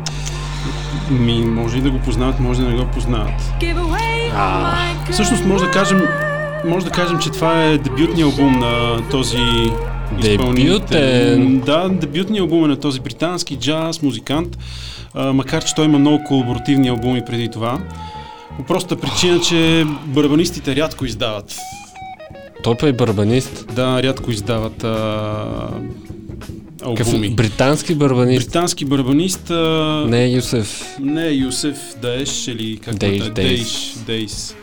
Speaker 2: Ми, може и да го познават, може да не го познават.
Speaker 5: Colors.
Speaker 2: Всъщност може да кажем, може да кажем, че това е дебютният албум на този изпълнител.
Speaker 1: Дебютен?
Speaker 2: Да, дебютният албум е на този британски джаз музикант, а, макар че той има много колаборативни албуми преди това. По простата причина, че барабанистите рядко издават.
Speaker 1: Той па е барабанист.
Speaker 2: Да, рядко издават а,
Speaker 1: Какъв
Speaker 2: албуми.
Speaker 1: британски барабанист.
Speaker 2: Британски барабанист а,
Speaker 1: Не е Юсеф.
Speaker 2: не е Юсеф Даеш или как
Speaker 1: Дейш,
Speaker 2: е?
Speaker 1: Дейш.
Speaker 2: Дейш. Дейс.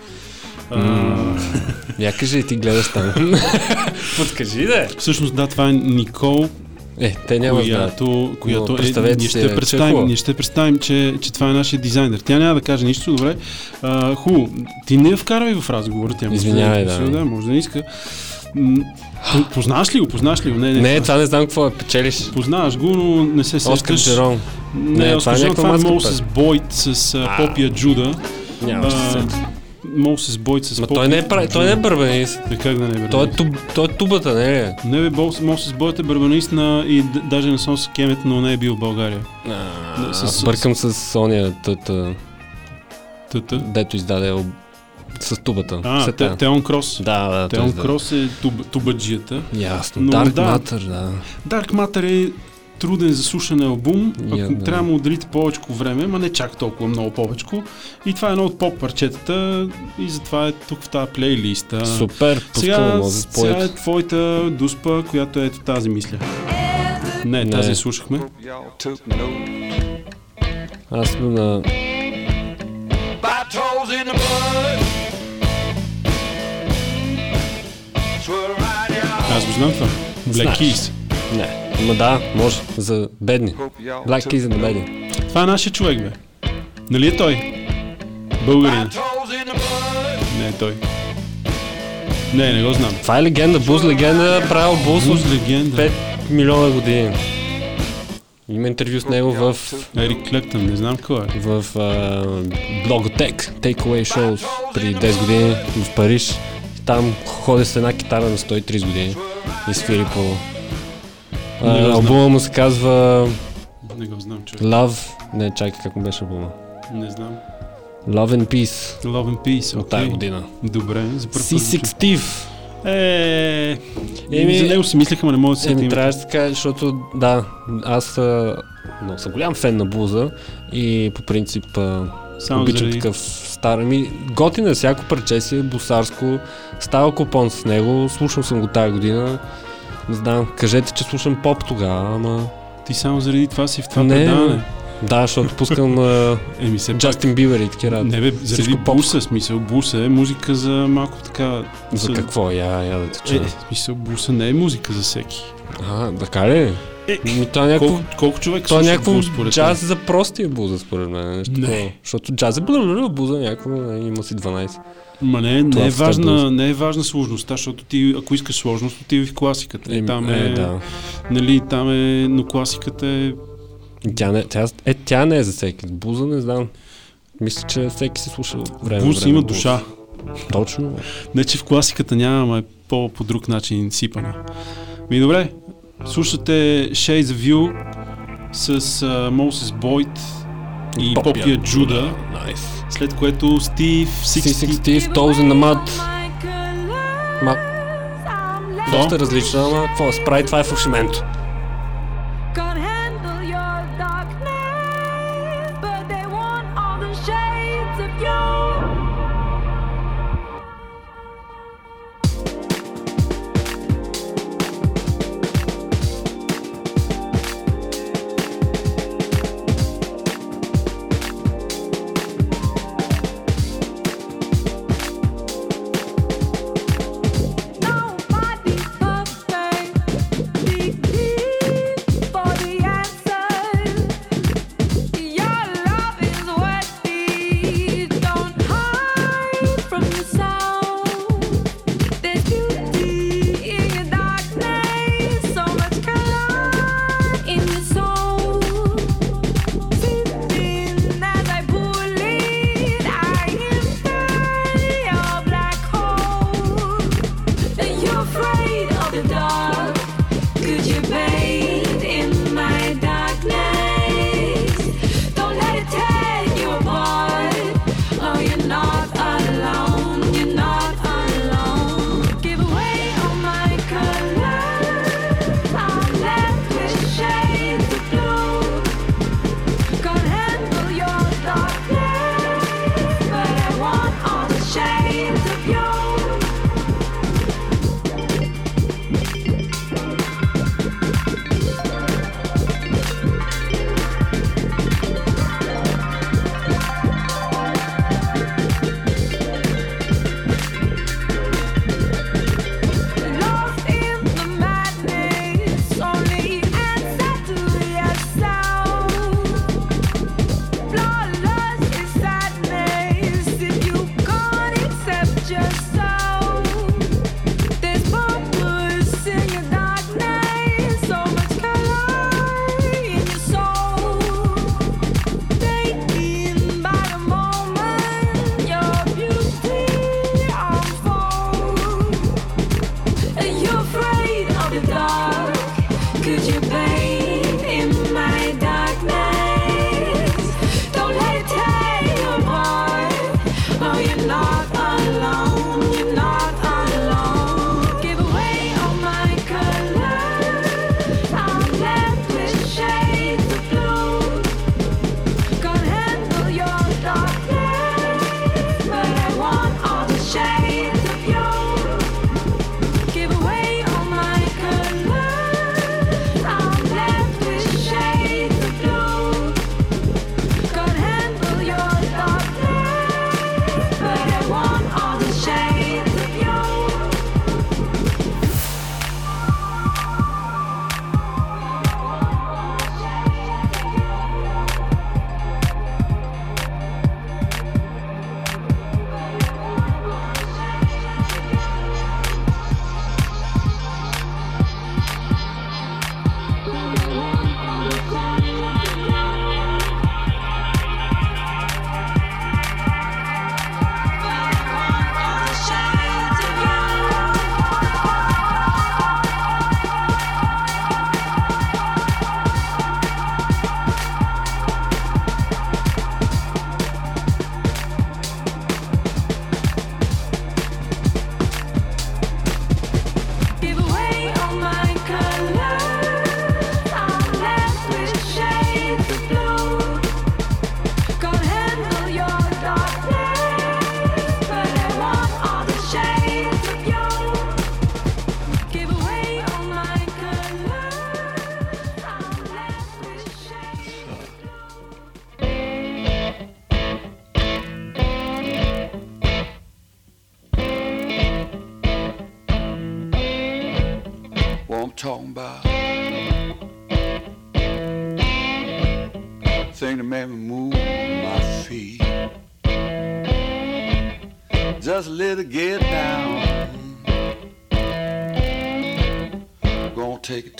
Speaker 2: А.
Speaker 1: Я кажи ти гледаш там. Подкажи да
Speaker 2: Всъщност да, това е Никол,
Speaker 1: Е, те няма да знаят.
Speaker 2: която, която е, ние ще
Speaker 1: че е
Speaker 2: представим, ние ще представим, че, че това е нашия дизайнер. Тя няма да каже нищо, добре. А, хубаво, ти не я вкарвай в разговора, тя може
Speaker 1: Извинявай,
Speaker 2: да,
Speaker 1: да.
Speaker 2: да. може да не иска. Познаваш ли го? Познаваш ли го? Не, не.
Speaker 1: Не, това не знам какво е, печелиш.
Speaker 2: Познаваш го, но не се
Speaker 1: Оскар
Speaker 2: сещаш.
Speaker 1: Джером.
Speaker 2: Не,
Speaker 1: Не,
Speaker 2: Оскар
Speaker 1: е
Speaker 2: Джером, това е
Speaker 1: някаква
Speaker 2: Моусес Бойт с. Попия Джуда.
Speaker 1: Няма ще се.
Speaker 2: Моусес Бойт с
Speaker 1: Ма той не е, той не е бърбанист.
Speaker 2: Бе, как да не бе?
Speaker 1: Той е, туб, той е тубата, не е?
Speaker 2: Не бе, Моусес Бойт е барабанист на и даже не съм с Кемет, но не е бил в България.
Speaker 1: А,
Speaker 2: с-
Speaker 1: Аз
Speaker 2: с-
Speaker 1: бъркам с ония тъта,
Speaker 2: Тата.
Speaker 1: дето издаде с тубата.
Speaker 2: А, Те-. Теон Крос.
Speaker 1: Да, да,
Speaker 2: Теон
Speaker 1: издаде.
Speaker 2: Крос е туб, тубаджията.
Speaker 1: Ясно.
Speaker 2: Но
Speaker 1: Dark
Speaker 2: да.
Speaker 1: Matter, да.
Speaker 2: Dark Matter е труден за слушане албум, ако
Speaker 1: да.
Speaker 2: трябва да му отделите повече време, ма не чак толкова много повече. И това е едно от поп парчетата и затова е тук в тази плейлиста.
Speaker 1: Супер,
Speaker 2: Сега,
Speaker 1: да
Speaker 2: сега е твоята дуспа, която е ето тази мисля. Не,
Speaker 1: Не.
Speaker 2: тази слушахме.
Speaker 1: Аз съм на...
Speaker 2: знам това. Black. Keys.
Speaker 1: Не. Ма да, може. За бедни. Black Keys за бедни.
Speaker 2: Това е нашия човек, бе. Нали е той? Българин. Не е той. Не, не го знам.
Speaker 1: Това е легенда, Буз легенда, е правил Буз от
Speaker 2: Буз легенда.
Speaker 1: 5 милиона години. Има интервю с него в,
Speaker 2: Ерик Клептън, не знам кой е.
Speaker 1: в uh, Blogotech, Takeaway Shows, преди 10 години в Париж. Там ходи с една китара на 130 години и свири по...
Speaker 2: Знам.
Speaker 1: албума му се казва
Speaker 2: Не го знам, човек.
Speaker 1: Love... Не, чакай как му беше албума.
Speaker 2: Не знам.
Speaker 1: Love and Peace
Speaker 2: Love and Peace,
Speaker 1: от тази
Speaker 2: окей.
Speaker 1: година.
Speaker 2: Добре, за първ път.
Speaker 1: C6 Steve.
Speaker 2: Е,
Speaker 1: Еми-
Speaker 2: за него си мислеха, не мога да се
Speaker 1: Еми, трябваше да кажа, защото да, аз а, но, съм голям фен на блуза и по принцип а,
Speaker 2: Само
Speaker 1: обичам
Speaker 2: заради-
Speaker 1: такъв стар. Ами, готин е, всяко парче си бусарско. Става купон с него, слушал съм го тази година. Не знам, кажете, че слушам поп тогава, ама...
Speaker 2: Ти само заради това си в това
Speaker 1: Не,
Speaker 2: предаване.
Speaker 1: Да, защото пускам
Speaker 2: Еми се пак.
Speaker 1: Джастин Бибер и такива.
Speaker 2: Не бе, заради буса, смисъл, буса е музика за малко така...
Speaker 1: За какво? Я, я да те
Speaker 2: Е,
Speaker 1: чуя.
Speaker 2: смисъл, буса не е музика за всеки.
Speaker 1: А, така ли?
Speaker 2: Е,
Speaker 1: Ми, това е някакво...
Speaker 2: Колко, колко човек
Speaker 1: Това е някакво
Speaker 2: бус, според
Speaker 1: джаз
Speaker 2: теб?
Speaker 1: за простия буза, според мен. Нещо
Speaker 2: Не.
Speaker 1: такова. Защото джаз е блъблъблъ, буза някакво, нали, има си 12.
Speaker 2: Ма не, не,
Speaker 1: Това
Speaker 2: е
Speaker 1: в Стар
Speaker 2: важна,
Speaker 1: Блюз.
Speaker 2: не е важна сложността, защото ти, ако искаш сложност, отиви в класиката. Е, там е,
Speaker 1: е, да.
Speaker 2: нали, там е, но класиката е...
Speaker 1: Тя не, тя, е, тя не е за всеки. Буза не знам. Мисля, че всеки се слуша време. на
Speaker 2: Бус
Speaker 1: време
Speaker 2: има
Speaker 1: Буз.
Speaker 2: душа.
Speaker 1: Точно.
Speaker 2: Не, че в класиката няма, ама е по, по друг начин сипана. Ми добре, слушате Shades of You с uh, Moses Boyd и Попия Джуда,
Speaker 1: Найс.
Speaker 2: след което Стив
Speaker 1: C6
Speaker 2: 60...
Speaker 1: Steve, the Mud. Ма, доста различна, ама какво? Спрай, това е фалшименто.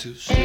Speaker 6: negócios.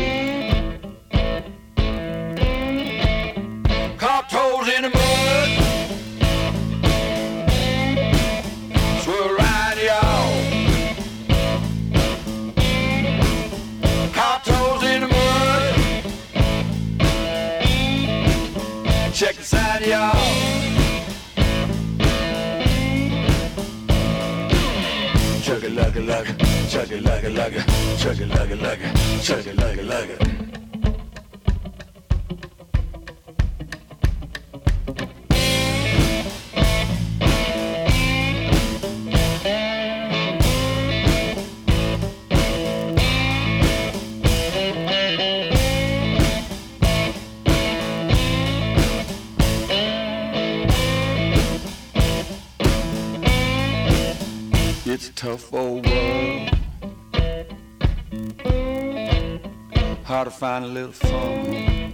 Speaker 6: Find a little fun.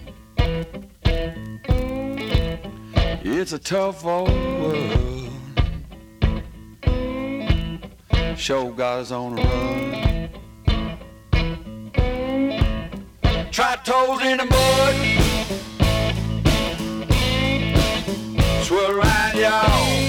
Speaker 6: It's a tough old world. Show got us on the run. Try toes in the mud. Swirl around y'all.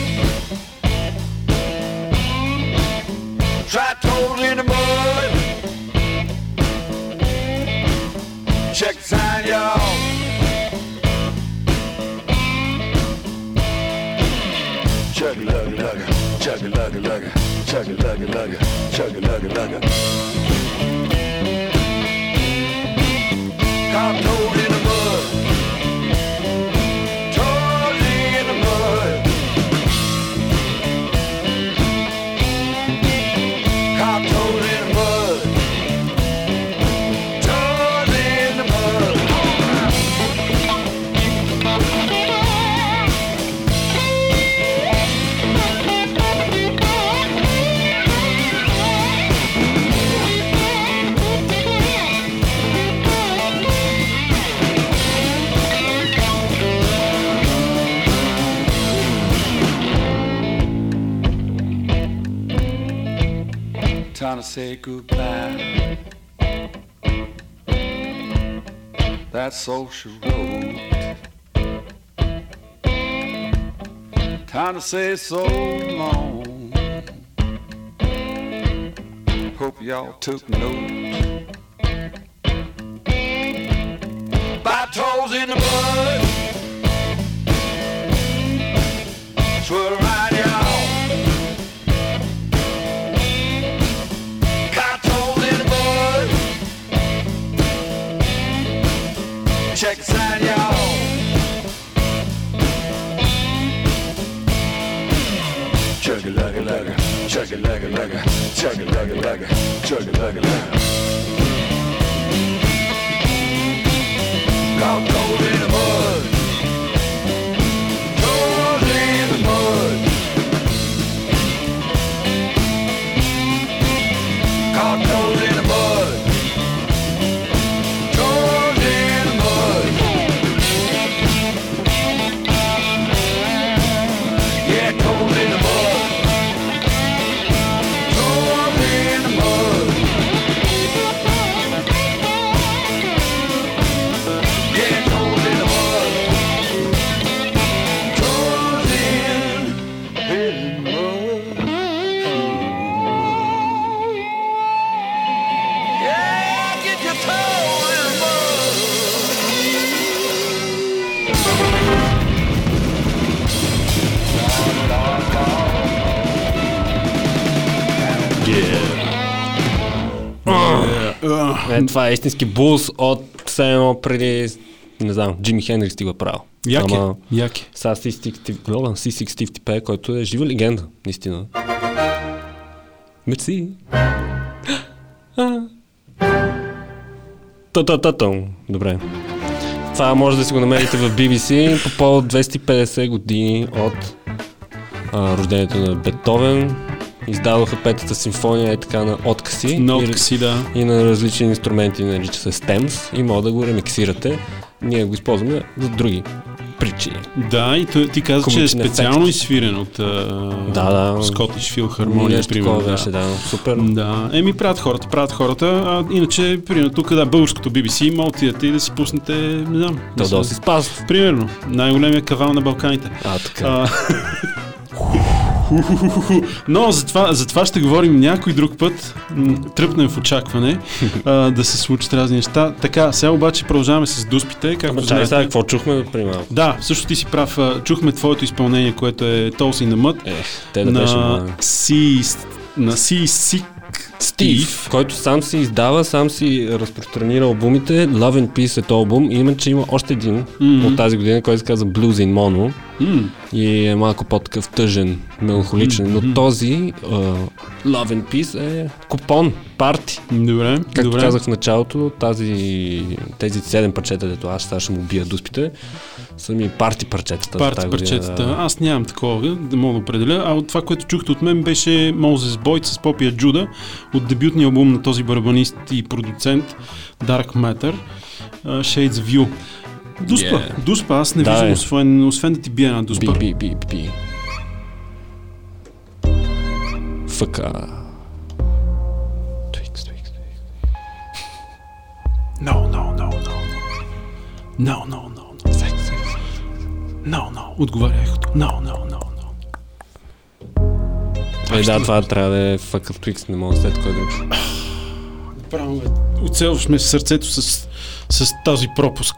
Speaker 6: chugga lugga lugga, chugga lugga lugga, chugga lugga lugga. Cop say goodbye. That social road. Time to say so long. Hope y'all took note. By toes in the chugga lugga lugga, chugga lugga lugga, chugga lugga lugga. Got gold in the mud.
Speaker 1: Е, това е истински булс от все едно преди, не знам, Джими Хенрикс ти го е правил.
Speaker 2: Яки,
Speaker 1: Ама
Speaker 2: яки.
Speaker 1: сега C65, който е жива легенда, наистина. Мерси. Та-та-та-та. Добре. Това може да си го намерите в BBC по повод 250 години от а, рождението на Бетовен. Издаваха петата симфония е така на откъси.
Speaker 2: На
Speaker 1: И-
Speaker 2: откъси, да.
Speaker 1: и на различни инструменти, нарича се STEMS и може да го ремиксирате. Ние го използваме за други причини.
Speaker 2: Да, и той, ти каза, че е специално
Speaker 1: ефект.
Speaker 2: изсвирен от
Speaker 1: Да, да.
Speaker 2: Scottish Philharmonia,
Speaker 1: Нещо
Speaker 2: примерно.
Speaker 1: такова беше, да. Супер.
Speaker 2: Да, еми правят хората, правят хората, а иначе, примерно тук, да, българското BBC, може отидете и да си пуснете, не знам. да
Speaker 1: си спас.
Speaker 2: Примерно, най-големия кавал на Балканите.
Speaker 1: А, така.
Speaker 2: А, Но за това, за това ще говорим някой друг път. Тръпнем в очакване а, да се случат разни неща. Така, сега обаче продължаваме с дуспите. Както
Speaker 1: Ама чай сега, какво чухме малко?
Speaker 2: Да, също ти си прав. Чухме твоето изпълнение, което е Толси на Мът.
Speaker 1: Ех, те да
Speaker 2: на. Си, на Си Сик Стив.
Speaker 1: който сам си издава, сам си разпространира албумите. Love and Peace е този албум. И има, че има още един
Speaker 2: Мгм.
Speaker 1: от тази година, който се казва Blues in Mono.
Speaker 2: М,
Speaker 1: И е малко по-такъв тъжен, меланхоличен. Но този uh, Love and Peace е купон, парти.
Speaker 2: Добре,
Speaker 1: Както
Speaker 2: добре.
Speaker 1: казах в началото, тази, тези седем парчета, дето аз сега ще му бия дуспите, са ми парти парчетата.
Speaker 2: Парти парчетата.
Speaker 1: да.
Speaker 2: Аз нямам такова, да мога да определя. А от това, което чухте от мен, беше Мозес Бойт с Попия Джуда от дебютния албум на този барабанист и продуцент Dark Matter uh, Shades You. Дуспа,
Speaker 1: Yeah.
Speaker 2: дуспа, аз не
Speaker 1: Да,
Speaker 2: виждам,
Speaker 1: е.
Speaker 2: освен, освен да ти бия една дуспа.
Speaker 1: Би, би, би, би. Фъка. Твикс, твикс, твикс.
Speaker 2: No, no, no, no, no. No, no, no. Отговаря ехото. No, no, no, no.
Speaker 1: Е, да, това трябва да е фъка Твикс, не мога да след кой друг.
Speaker 2: Право, бе. Оцелваш ме в сърцето с, с този пропуск.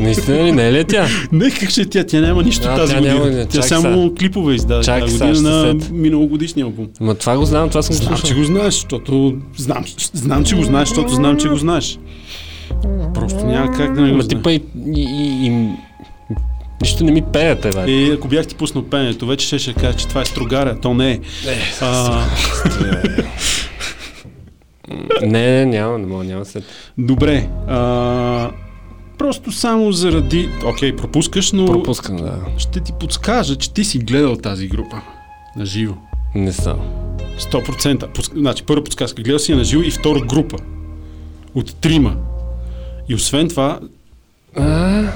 Speaker 1: Наистина ли? Не е ли тя?
Speaker 2: Не, как ще е тя? Тя няма нищо
Speaker 1: А,
Speaker 2: тази
Speaker 1: тя
Speaker 2: година.
Speaker 1: няма, не,
Speaker 2: тя само клипове издаде
Speaker 1: Чак
Speaker 2: тази година
Speaker 1: се
Speaker 2: на миналогодишния албум.
Speaker 1: Ма това го знам, това съм
Speaker 2: Знам, че
Speaker 1: слушал.
Speaker 2: го знаеш, защото знам, знам, че го знаеш, защото знам, че го знаеш. Просто няма как да не го
Speaker 1: Ма
Speaker 2: знаеш.
Speaker 1: типа и, и, и, и, нищо не ми пеете, бе.
Speaker 2: И ако бях ти пуснал пенето, вече ще ще кажа, че това е строгаря, то не е. А,
Speaker 1: Не, не, няма, не мога, няма след.
Speaker 2: добре. А, просто само заради... Окей, пропускаш, но
Speaker 1: Пропускам, да.
Speaker 2: ще ти подскажа, че ти си гледал тази група на живо.
Speaker 1: Не съм.
Speaker 2: 100%. Пус- Значи, първа подсказка, гледал си я на живо и втора група. От трима. И освен това,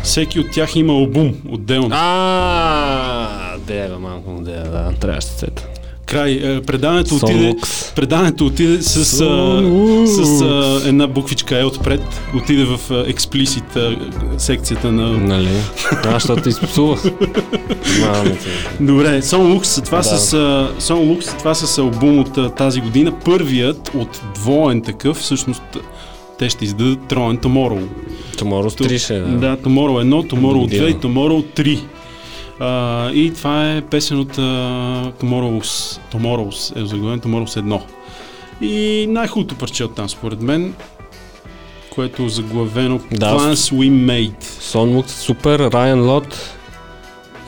Speaker 2: всеки от тях има албум отделно.
Speaker 1: А, дева, малко дева, да, трябваше да се сета.
Speaker 2: Край. Е, предаването отиде, предаването отиде с, с а, една буквичка Е отпред. Отиде в експлисит секцията на...
Speaker 1: Нали? Аз, защото ти изпсувах.
Speaker 2: Добре, Сон Лукс, това,
Speaker 1: Да.
Speaker 2: с, Сон Лукс, това с албум от тази година. Първият от двоен такъв, всъщност те ще издадат троен Tomorrow.
Speaker 1: Tomorrow's 3 ще е, да.
Speaker 2: Да, Tomorrow 1, Tomorrow
Speaker 1: Година.
Speaker 2: 2 и Tomorrow 3. А, и това е песен от а, Tomorrow's, Tomorrow's, е заглавен Tomorrow's 1. И най-хубавото парче от там, според мен, което е заглавено
Speaker 1: Да.
Speaker 2: Plans We Made.
Speaker 1: Сон Лукс супер, Райан Лот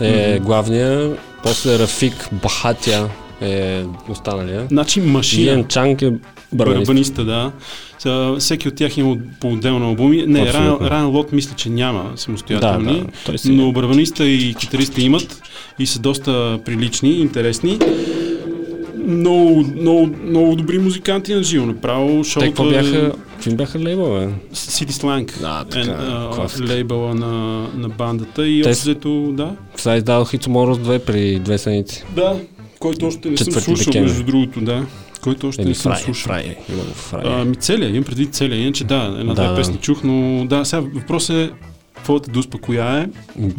Speaker 1: е
Speaker 2: Мгм.
Speaker 1: главния, после Рафик Бахатя е останалия.
Speaker 2: Значи машина.
Speaker 1: Иен Чанг е барабанист.
Speaker 2: Барабаниста, да. Са, всеки от тях има по отделно албуми. Не, Райан, Лот мисля, че няма самостоятелни.
Speaker 1: Да, да, той си е.
Speaker 2: но барабаниста и китариста имат и са доста прилични, интересни. Много, много, много добри музиканти на живо. Направо шоуто
Speaker 1: какво бяха? Какви бяха лейбъл, бе?
Speaker 2: City Slang.
Speaker 1: Да, така,
Speaker 2: е,
Speaker 1: класика.
Speaker 2: лейбъла на, на бандата и
Speaker 1: Те
Speaker 2: взето, да.
Speaker 1: Сега издадох и Tomorrow's 2 при две седмици.
Speaker 2: Да, който още не съм слушал,
Speaker 1: декември.
Speaker 2: между другото, да. Който още
Speaker 1: Или
Speaker 2: не съм
Speaker 1: Фрай,
Speaker 2: слушал.
Speaker 1: Фрай, имам Фрай.
Speaker 2: А, ми целия, имам предвид целия, иначе да, една-две
Speaker 1: Да,
Speaker 2: песни чух, но да, сега въпросът е твоята дуспа коя е?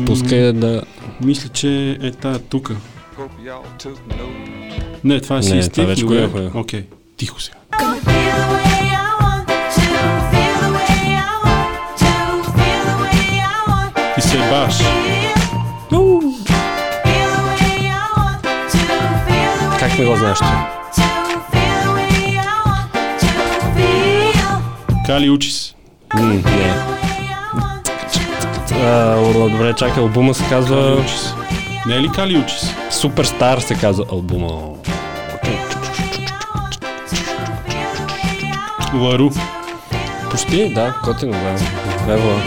Speaker 1: Пускай да...
Speaker 2: Мисля, че е тая тука. Не, това е
Speaker 1: Не,
Speaker 2: си
Speaker 1: това
Speaker 2: Стив.
Speaker 1: вече
Speaker 2: добре.
Speaker 1: го е.
Speaker 2: Окей, тихо сега. Ти се баш.
Speaker 1: Как не го знаеш ти?
Speaker 2: Кали Учис.
Speaker 1: А, о, добре, чакай, албума се казва
Speaker 2: Учис. Не е ли Кали Учис?
Speaker 1: Суперстар се казва албума.
Speaker 2: Лару.
Speaker 1: Почти, да, котино, да. Ево.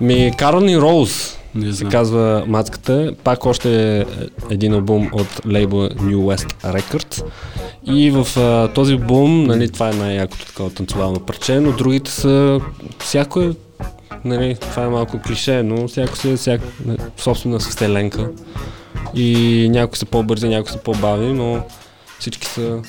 Speaker 1: Ми, Карон и Роуз
Speaker 2: Не
Speaker 1: се
Speaker 2: знам.
Speaker 1: казва Мацката. Пак още е един албум от лейбла New West Records. И в а, този албум, нали, това е най-якото такова танцовално парче, но другите са всяко е Нали, това е малко клише, но всяко си е всяк, собствена си вселенка. И някои са по-бързи, някои са по-бави, но всички са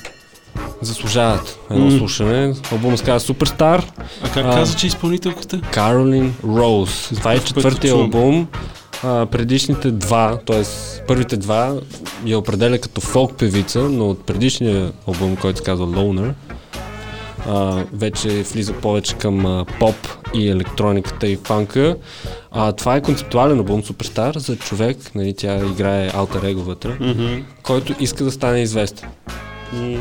Speaker 1: заслужават едно
Speaker 2: М.
Speaker 1: слушане. Албумът се казва Суперстар.
Speaker 2: А как
Speaker 1: А.
Speaker 2: каза, че е изпълнителката?
Speaker 1: Каролин Роуз. Това е четвъртия албум. А, предишните два, т.е. първите два я определя като фолк певица, но от предишния албум, който се казва Loner, а, вече влиза повече към а, поп и електрониката и фанка. А, това е концептуален албум Суперстар за човек, нали, тя играе алтер его вътре,
Speaker 2: Мгм.
Speaker 1: който иска да стане известен. И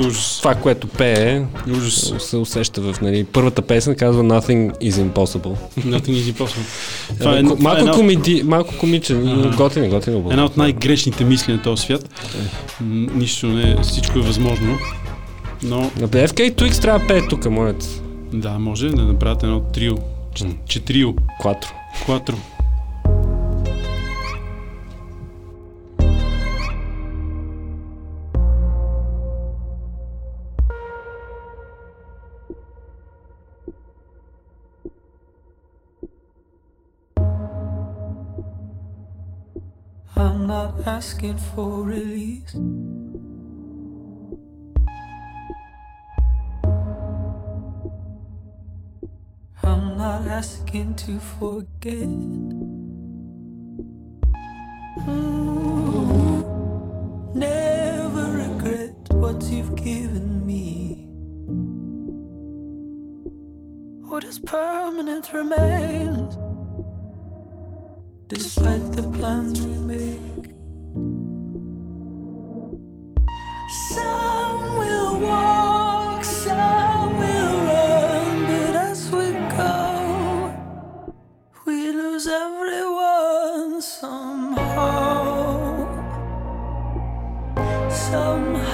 Speaker 2: Ужас.
Speaker 1: това, което пее,
Speaker 2: Ужас.
Speaker 1: се усеща в нали, първата песен, казва Nothing is impossible.
Speaker 2: Nothing is impossible. Това
Speaker 1: Това
Speaker 2: е,
Speaker 1: е,
Speaker 2: това е
Speaker 1: малко,
Speaker 2: една,
Speaker 1: комеди, малко комичен,
Speaker 2: Ага.
Speaker 1: готин, е, готин албум.
Speaker 2: една от най-грешните мисли на този свят. М, Нищо не е, всичко е възможно. Но
Speaker 1: На BFK Twix трябва да пее тук, моля те.
Speaker 2: да, може да направят едно трио. Четрио.
Speaker 1: Кватро.
Speaker 2: Кватро.
Speaker 8: I'm not asking for release. I'm not asking to forget. Ooh, never regret what you've given me. What is permanent remains. Despite the plans we make, some will walk, some will run, but as we go, we lose everyone somehow. Somehow,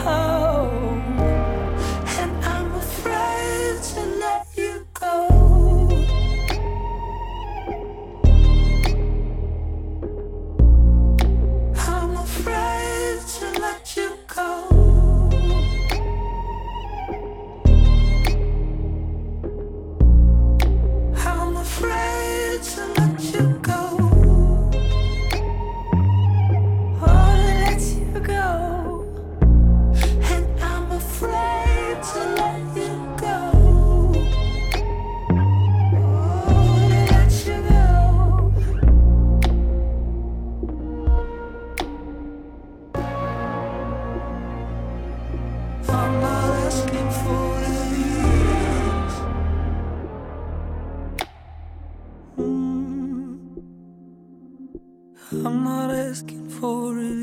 Speaker 8: for.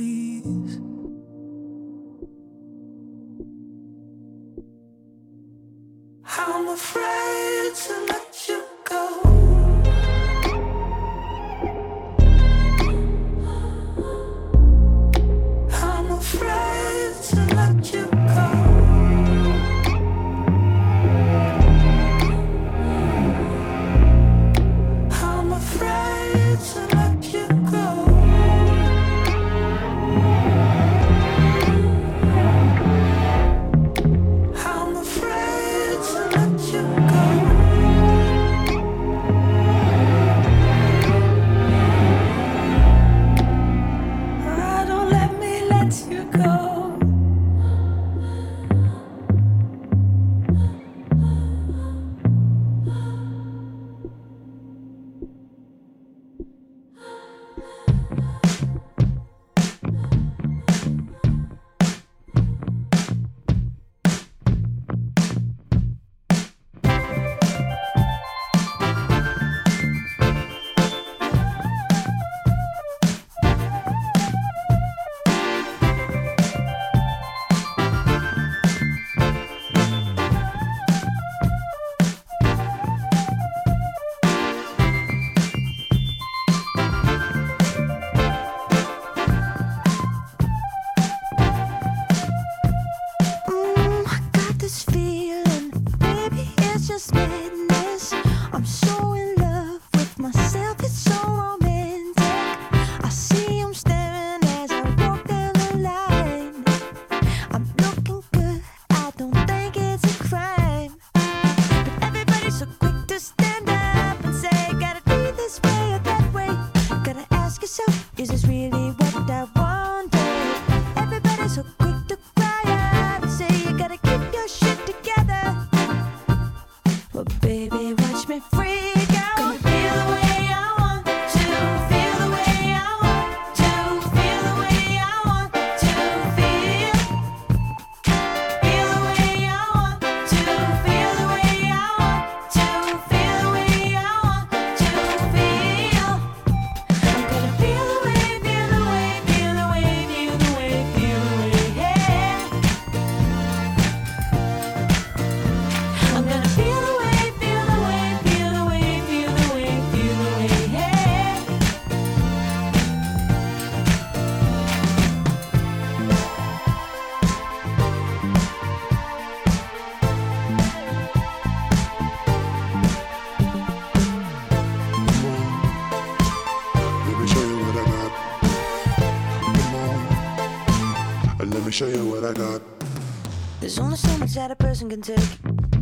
Speaker 7: So much that a person can take.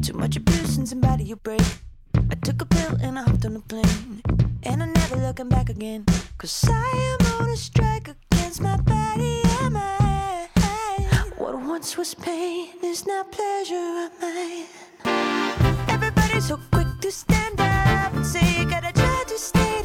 Speaker 7: Too much abuse and somebody you break. I took a pill and I hopped on a plane. And I'm never looking back again. Cause I am on a strike against my body and mind. What once was pain is now pleasure of mine. Everybody's so quick to stand up and say gotta try to stay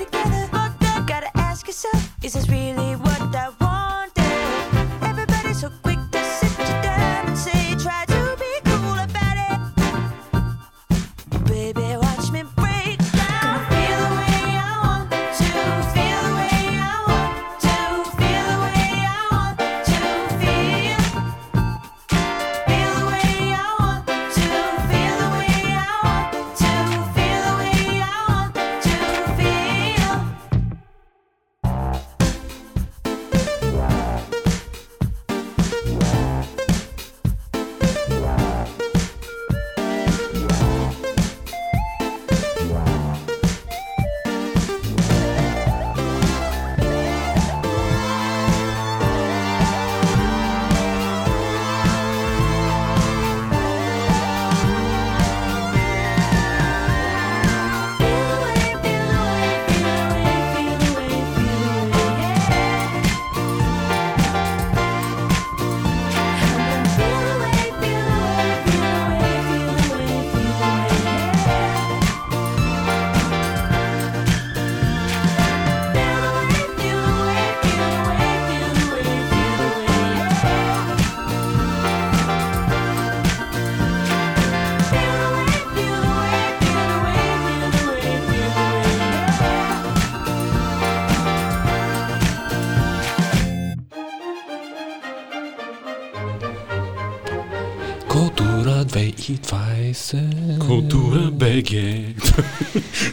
Speaker 2: БГ.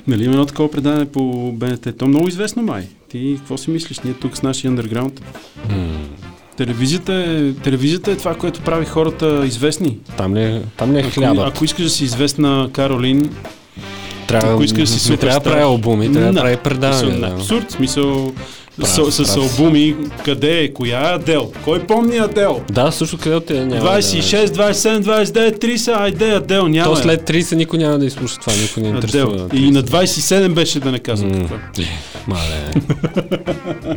Speaker 2: нали има едно такова предаване по БНТ? То е много известно май. Ти какво си мислиш? Ние тук с нашия underground. Телевизията е, телевизията е това, което прави хората известни.
Speaker 1: Там ли, е- там ли е хлябът?
Speaker 2: ако искаш да си известна Каролин,
Speaker 1: трябва,
Speaker 2: ако искаш да си
Speaker 1: не
Speaker 2: супер
Speaker 1: трябва да прави албуми, трябва да прави предаване.
Speaker 2: Смисъл,
Speaker 1: Да.
Speaker 2: Абсурд, смисъл С, с
Speaker 1: прав.
Speaker 2: албуми, къде е, коя е Адел? Кой помни Адел?
Speaker 1: да, също къде те няма.
Speaker 2: 26, 27, 29, 30, айде Адел, няма.
Speaker 1: То
Speaker 2: я.
Speaker 1: след 30 никой няма да изслуша това, никой не интересува.
Speaker 2: Адел. И на 27 беше да не казвам
Speaker 1: М.
Speaker 2: какво.
Speaker 1: Мале.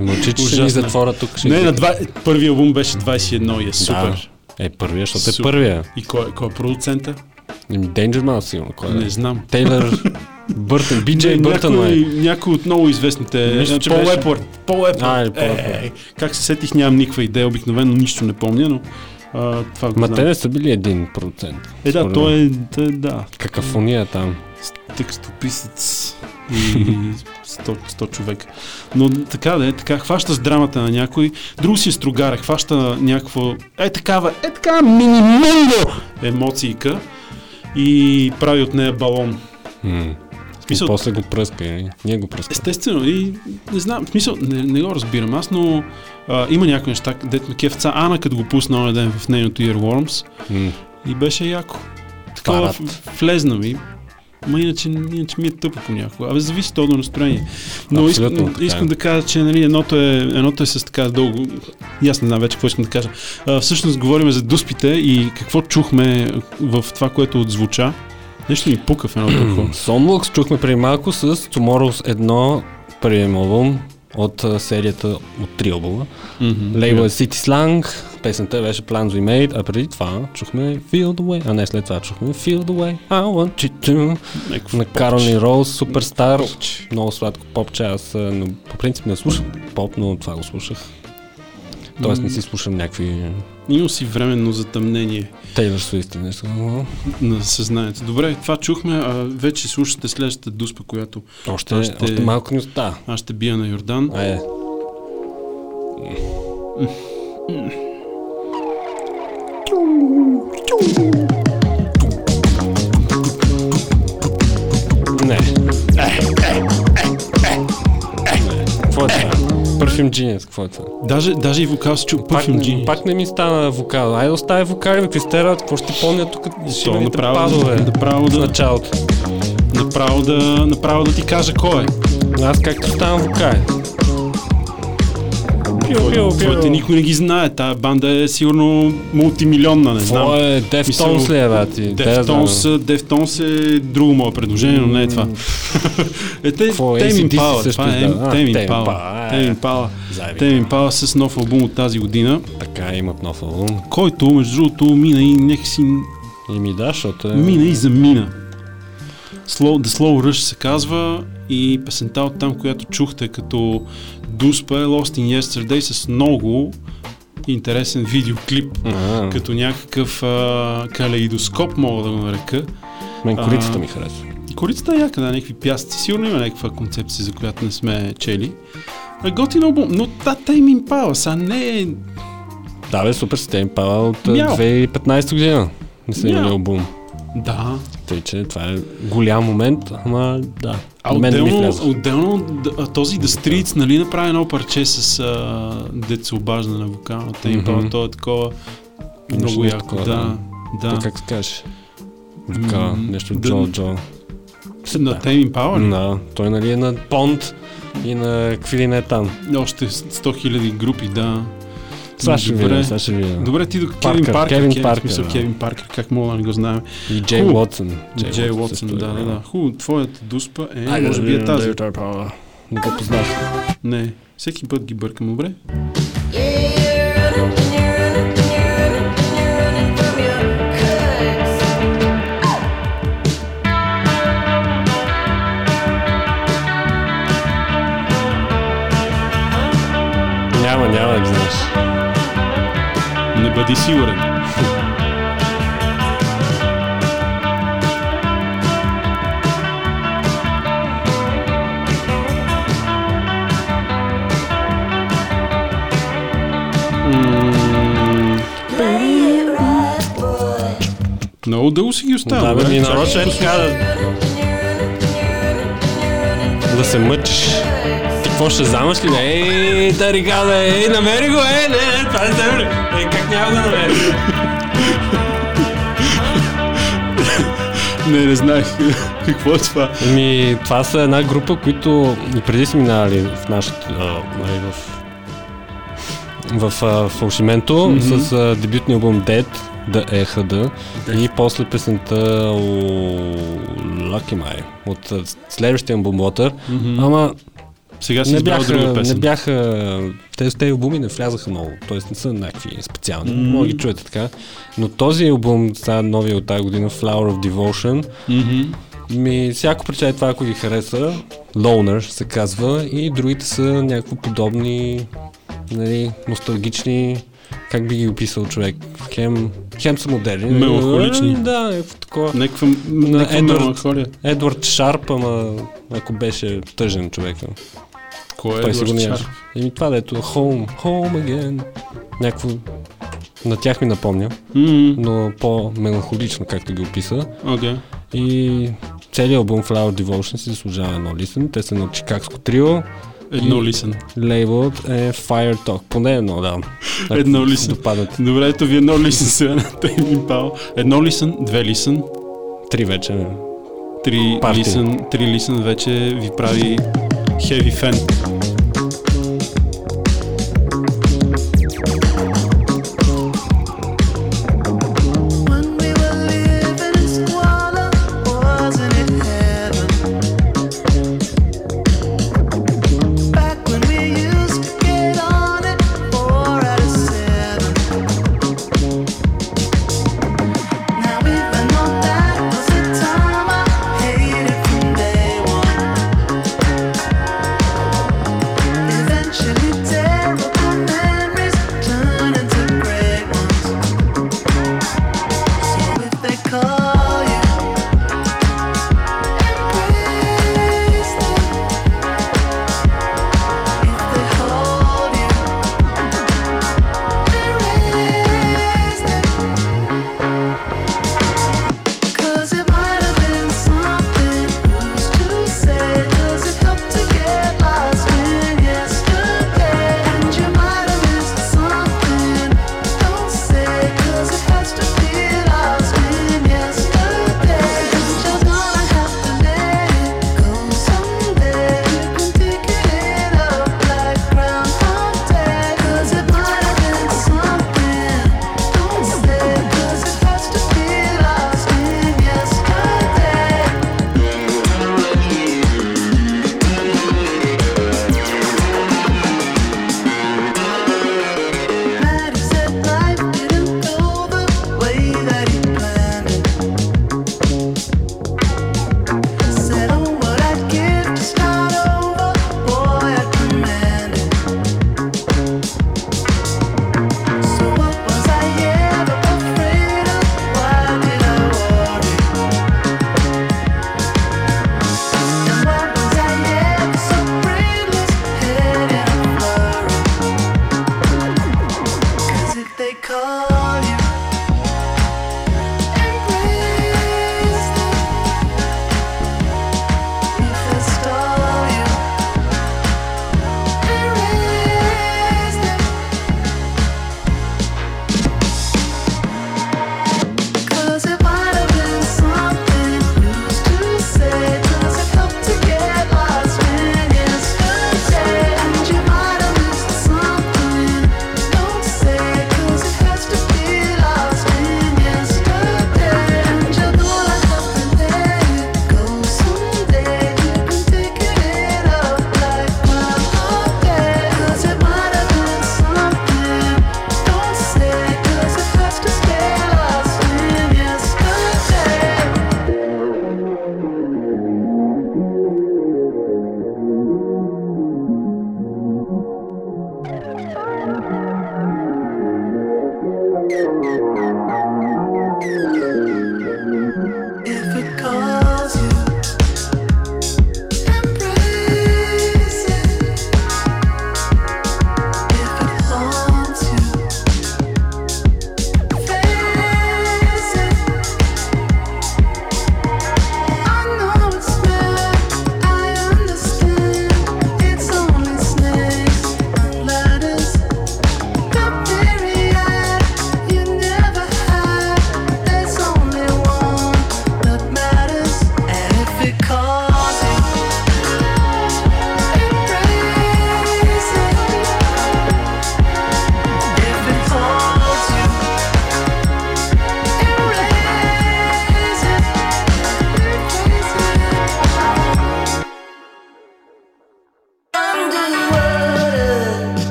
Speaker 1: Мълчи, че ще ни затвора тук. Ще
Speaker 2: Не, на два... първият албум беше 21 и е супер.
Speaker 1: Да. Е, първия, защото е първия.
Speaker 2: И кой, кой е продуцента?
Speaker 1: Еми, Danger Mouse сигурно. Кой е?
Speaker 2: Не знам.
Speaker 1: Тейлър Бъртън, биджей Бъртън
Speaker 2: някой,
Speaker 1: е.
Speaker 2: някой от много известните.
Speaker 1: Мисля,
Speaker 2: Е,
Speaker 1: че
Speaker 2: Пол
Speaker 1: беше-
Speaker 2: Епорт. Пол Епорт.
Speaker 1: А, или Пол
Speaker 2: Е, е, как се сетих, нямам никаква идея. Обикновено нищо не помня, но а, това
Speaker 1: Ма те не са били един процент.
Speaker 2: Е, да,
Speaker 1: мен.
Speaker 2: е, е, да,
Speaker 1: Какафония е там.
Speaker 2: текстописец и 100, 100 човека. Но така да е, така, хваща с драмата на някой, друг си е стругаре, хваща някакво, е такава, е такава минимунго емоцийка и прави от нея балон. В смисъл,
Speaker 1: И после го пръска. и Ние го пръскаме.
Speaker 2: Естествено, и не знам, в смисъл, не, не го разбирам аз, но а, има някои неща, дето ме кефца. Ана, като го пусна онен ден в нейното Earworms
Speaker 1: М.
Speaker 2: и беше яко. Такова влезна ми. Ма иначе, иначе ми е тъпо понякога. Абе, зависи то до настроение. Но
Speaker 1: Абсолютно
Speaker 2: искам,
Speaker 1: така е.
Speaker 2: искам да кажа, че нали, едното, е, едното е с така дълго... И аз не знам вече какво искам да кажа. А, всъщност говорим за дуспите и какво чухме в това, което отзвуча. Нещо ми пука в едно такова.
Speaker 1: Sonlux чухме преди малко с Tomorrow's едно първият албум от серията от три албума. Лейбъл е City Slang, песента беше Plans We Made, а преди това чухме Feel The Way, а не след това чухме Feel The Way, I Want You To,
Speaker 2: Някакво
Speaker 1: на. Каролин Роуз, Суперстар, много сладко попче, аз а, но, по принцип не слушам поп, но това го слушах. Тоест не си слушам някакви
Speaker 2: Има си временно затъмнение
Speaker 1: Тейлър Суист, не съм.
Speaker 2: на съзнанието. Добре, това чухме, а вече слушате следващата дуспа, която
Speaker 1: Още,
Speaker 2: ще-
Speaker 1: още малко ни остава.
Speaker 2: аз ще бия на Йордан.
Speaker 1: Е, Не. Какво е това? Парфюм Genius, какво е това?
Speaker 2: Даже, даже и вокал се чу Perfume Genius.
Speaker 1: пак не ми стана вокал. Айде оставя вокали, ме кристера, какво ще помня тук шибаните
Speaker 2: направо,
Speaker 1: падове
Speaker 2: направо,
Speaker 1: в
Speaker 2: да,
Speaker 1: началото.
Speaker 2: направо, да, направо да ти кажа кой е.
Speaker 1: Аз както ставам вокали. Пиу, пиу.
Speaker 2: Твоите никой не ги знае. Тая банда е сигурно мултимилионна, не знам.
Speaker 1: Това е Deftones ли е? Те я знам.
Speaker 2: Deftones, Deftones е друго мое предложение, но не е това. е, те,
Speaker 1: Какво е? Също
Speaker 2: това е
Speaker 1: издава. А,
Speaker 2: Тем
Speaker 1: Tame
Speaker 2: Impala.
Speaker 1: Impala, е.
Speaker 2: Тем Impala.
Speaker 1: Заеби.
Speaker 2: Тем Impala с нов албум от тази година,
Speaker 1: Така имат нов албум.
Speaker 2: който между другото мина и някакси
Speaker 1: И ми да, защото е...
Speaker 2: Мина и замина. Slow, The Slow Rush се казва и песента от там, която чухте като Дуспа е Lost in Yesterday с много интересен видеоклип,
Speaker 1: А,
Speaker 2: като някакъв а, калейдоскоп, мога да го нарека.
Speaker 1: Мен корицата
Speaker 2: а,
Speaker 1: ми харесва.
Speaker 2: Корицата е яка, да, някакви пясъци. Сигурно има някаква концепция, за която не сме чели. А, Готин албум, но тата им им пава, сега не е...
Speaker 1: Да, бе, супер сте им пала от а,
Speaker 2: Мяу.
Speaker 1: 2015 година. Не са имали албум.
Speaker 2: Да.
Speaker 1: Тъй, че това е голям момент, ама да.
Speaker 2: А
Speaker 1: мен не ми
Speaker 2: отделно, отделно този The Streets, нали, направи едно парче с а, се обажда на вокалната им,
Speaker 1: Мгм.
Speaker 2: то е такова много
Speaker 1: нещо
Speaker 2: яко,
Speaker 1: такова,
Speaker 2: да.
Speaker 1: То
Speaker 2: Да.
Speaker 1: как се каже? Вокала, нещо
Speaker 2: да.
Speaker 1: Джо Джо.
Speaker 2: На Impala ли?
Speaker 1: Да, той нали е на Понт и на какви ли не там.
Speaker 2: Още 100 000 групи, да.
Speaker 1: Сега ще
Speaker 2: Добре.
Speaker 1: видим, ще видим.
Speaker 2: Добре, ти до Кевин
Speaker 1: Паркър,
Speaker 2: Паркър,
Speaker 1: Кевин
Speaker 2: Кевин,
Speaker 1: Паркър,
Speaker 2: смисъл,
Speaker 1: да.
Speaker 2: Кевин Паркър, как мога да не го знаем.
Speaker 1: И Джей. Уотсън.
Speaker 2: Джей Уотсън,
Speaker 1: също
Speaker 2: да,
Speaker 1: е,
Speaker 2: да, да. Хубаво, твоята дуспа е,
Speaker 1: Айде,
Speaker 2: може би е тази.
Speaker 1: Не го познах.
Speaker 2: Не, всеки път ги бъркам, добре? Бъди сигурен. Много дълго си ги оставя.
Speaker 1: Да, бе, ми нарочно е така да... Да се мъчиш. Ти какво ще замаш ли? Ей, тарикада, ей, намери го, е, не, не, това не? Ей, как няма да намери?
Speaker 2: Не, не знаех какво е това.
Speaker 1: Ами, това са една група, които и преди са минали в нашата, нали, в в фалшименто
Speaker 2: Мгм.
Speaker 1: с а, дебютния албум Dead, да ЕХД и после песента Lucky My от следващия албум Water.
Speaker 2: Мгм.
Speaker 1: Ама
Speaker 2: Сега си
Speaker 1: не
Speaker 2: избрал друга
Speaker 1: бяха,
Speaker 2: песен.
Speaker 1: не бяха, тези, тези албуми не влязаха много, т.е. не са някакви специални,
Speaker 2: Мгм.
Speaker 1: може ги чуете така. Но този албум, сега новия от тази година, Flower of Devotion,
Speaker 2: Мгм.
Speaker 1: ми всяко причай това, ако ги хареса, Loner се казва, и другите са някакво подобни, нали, носталгични, как би ги описал човек, хем, хем са модерни.
Speaker 2: Меланхолични.
Speaker 1: Да, някакво такова.
Speaker 2: Някаква, някаква
Speaker 1: Едвард.
Speaker 2: меланхолия.
Speaker 1: Едвард Шарп, ама ако беше тъжен човек.
Speaker 2: Кой е
Speaker 1: Той сигурно.
Speaker 2: Шарп?
Speaker 1: Еми това дето Home, Home Again. Някакво на тях ми напомня,
Speaker 2: Мгм.
Speaker 1: но по-меланхолично, както ги описа.
Speaker 2: Окей.
Speaker 1: И целият албум Flower Devotion си заслужава едно лисен. Те са на чикагско трио.
Speaker 2: Едно лисен.
Speaker 1: Лейблът е Fire Talk. Поне едно, да.
Speaker 2: Едно лисен.
Speaker 1: Допадат.
Speaker 2: Добре, ето ви едно лисен сега на Тейм Impala. Едно лисен, две лисен,
Speaker 1: Три вече.
Speaker 2: три
Speaker 1: Парти.
Speaker 2: лисен, три лисен вече ви прави heavy fan.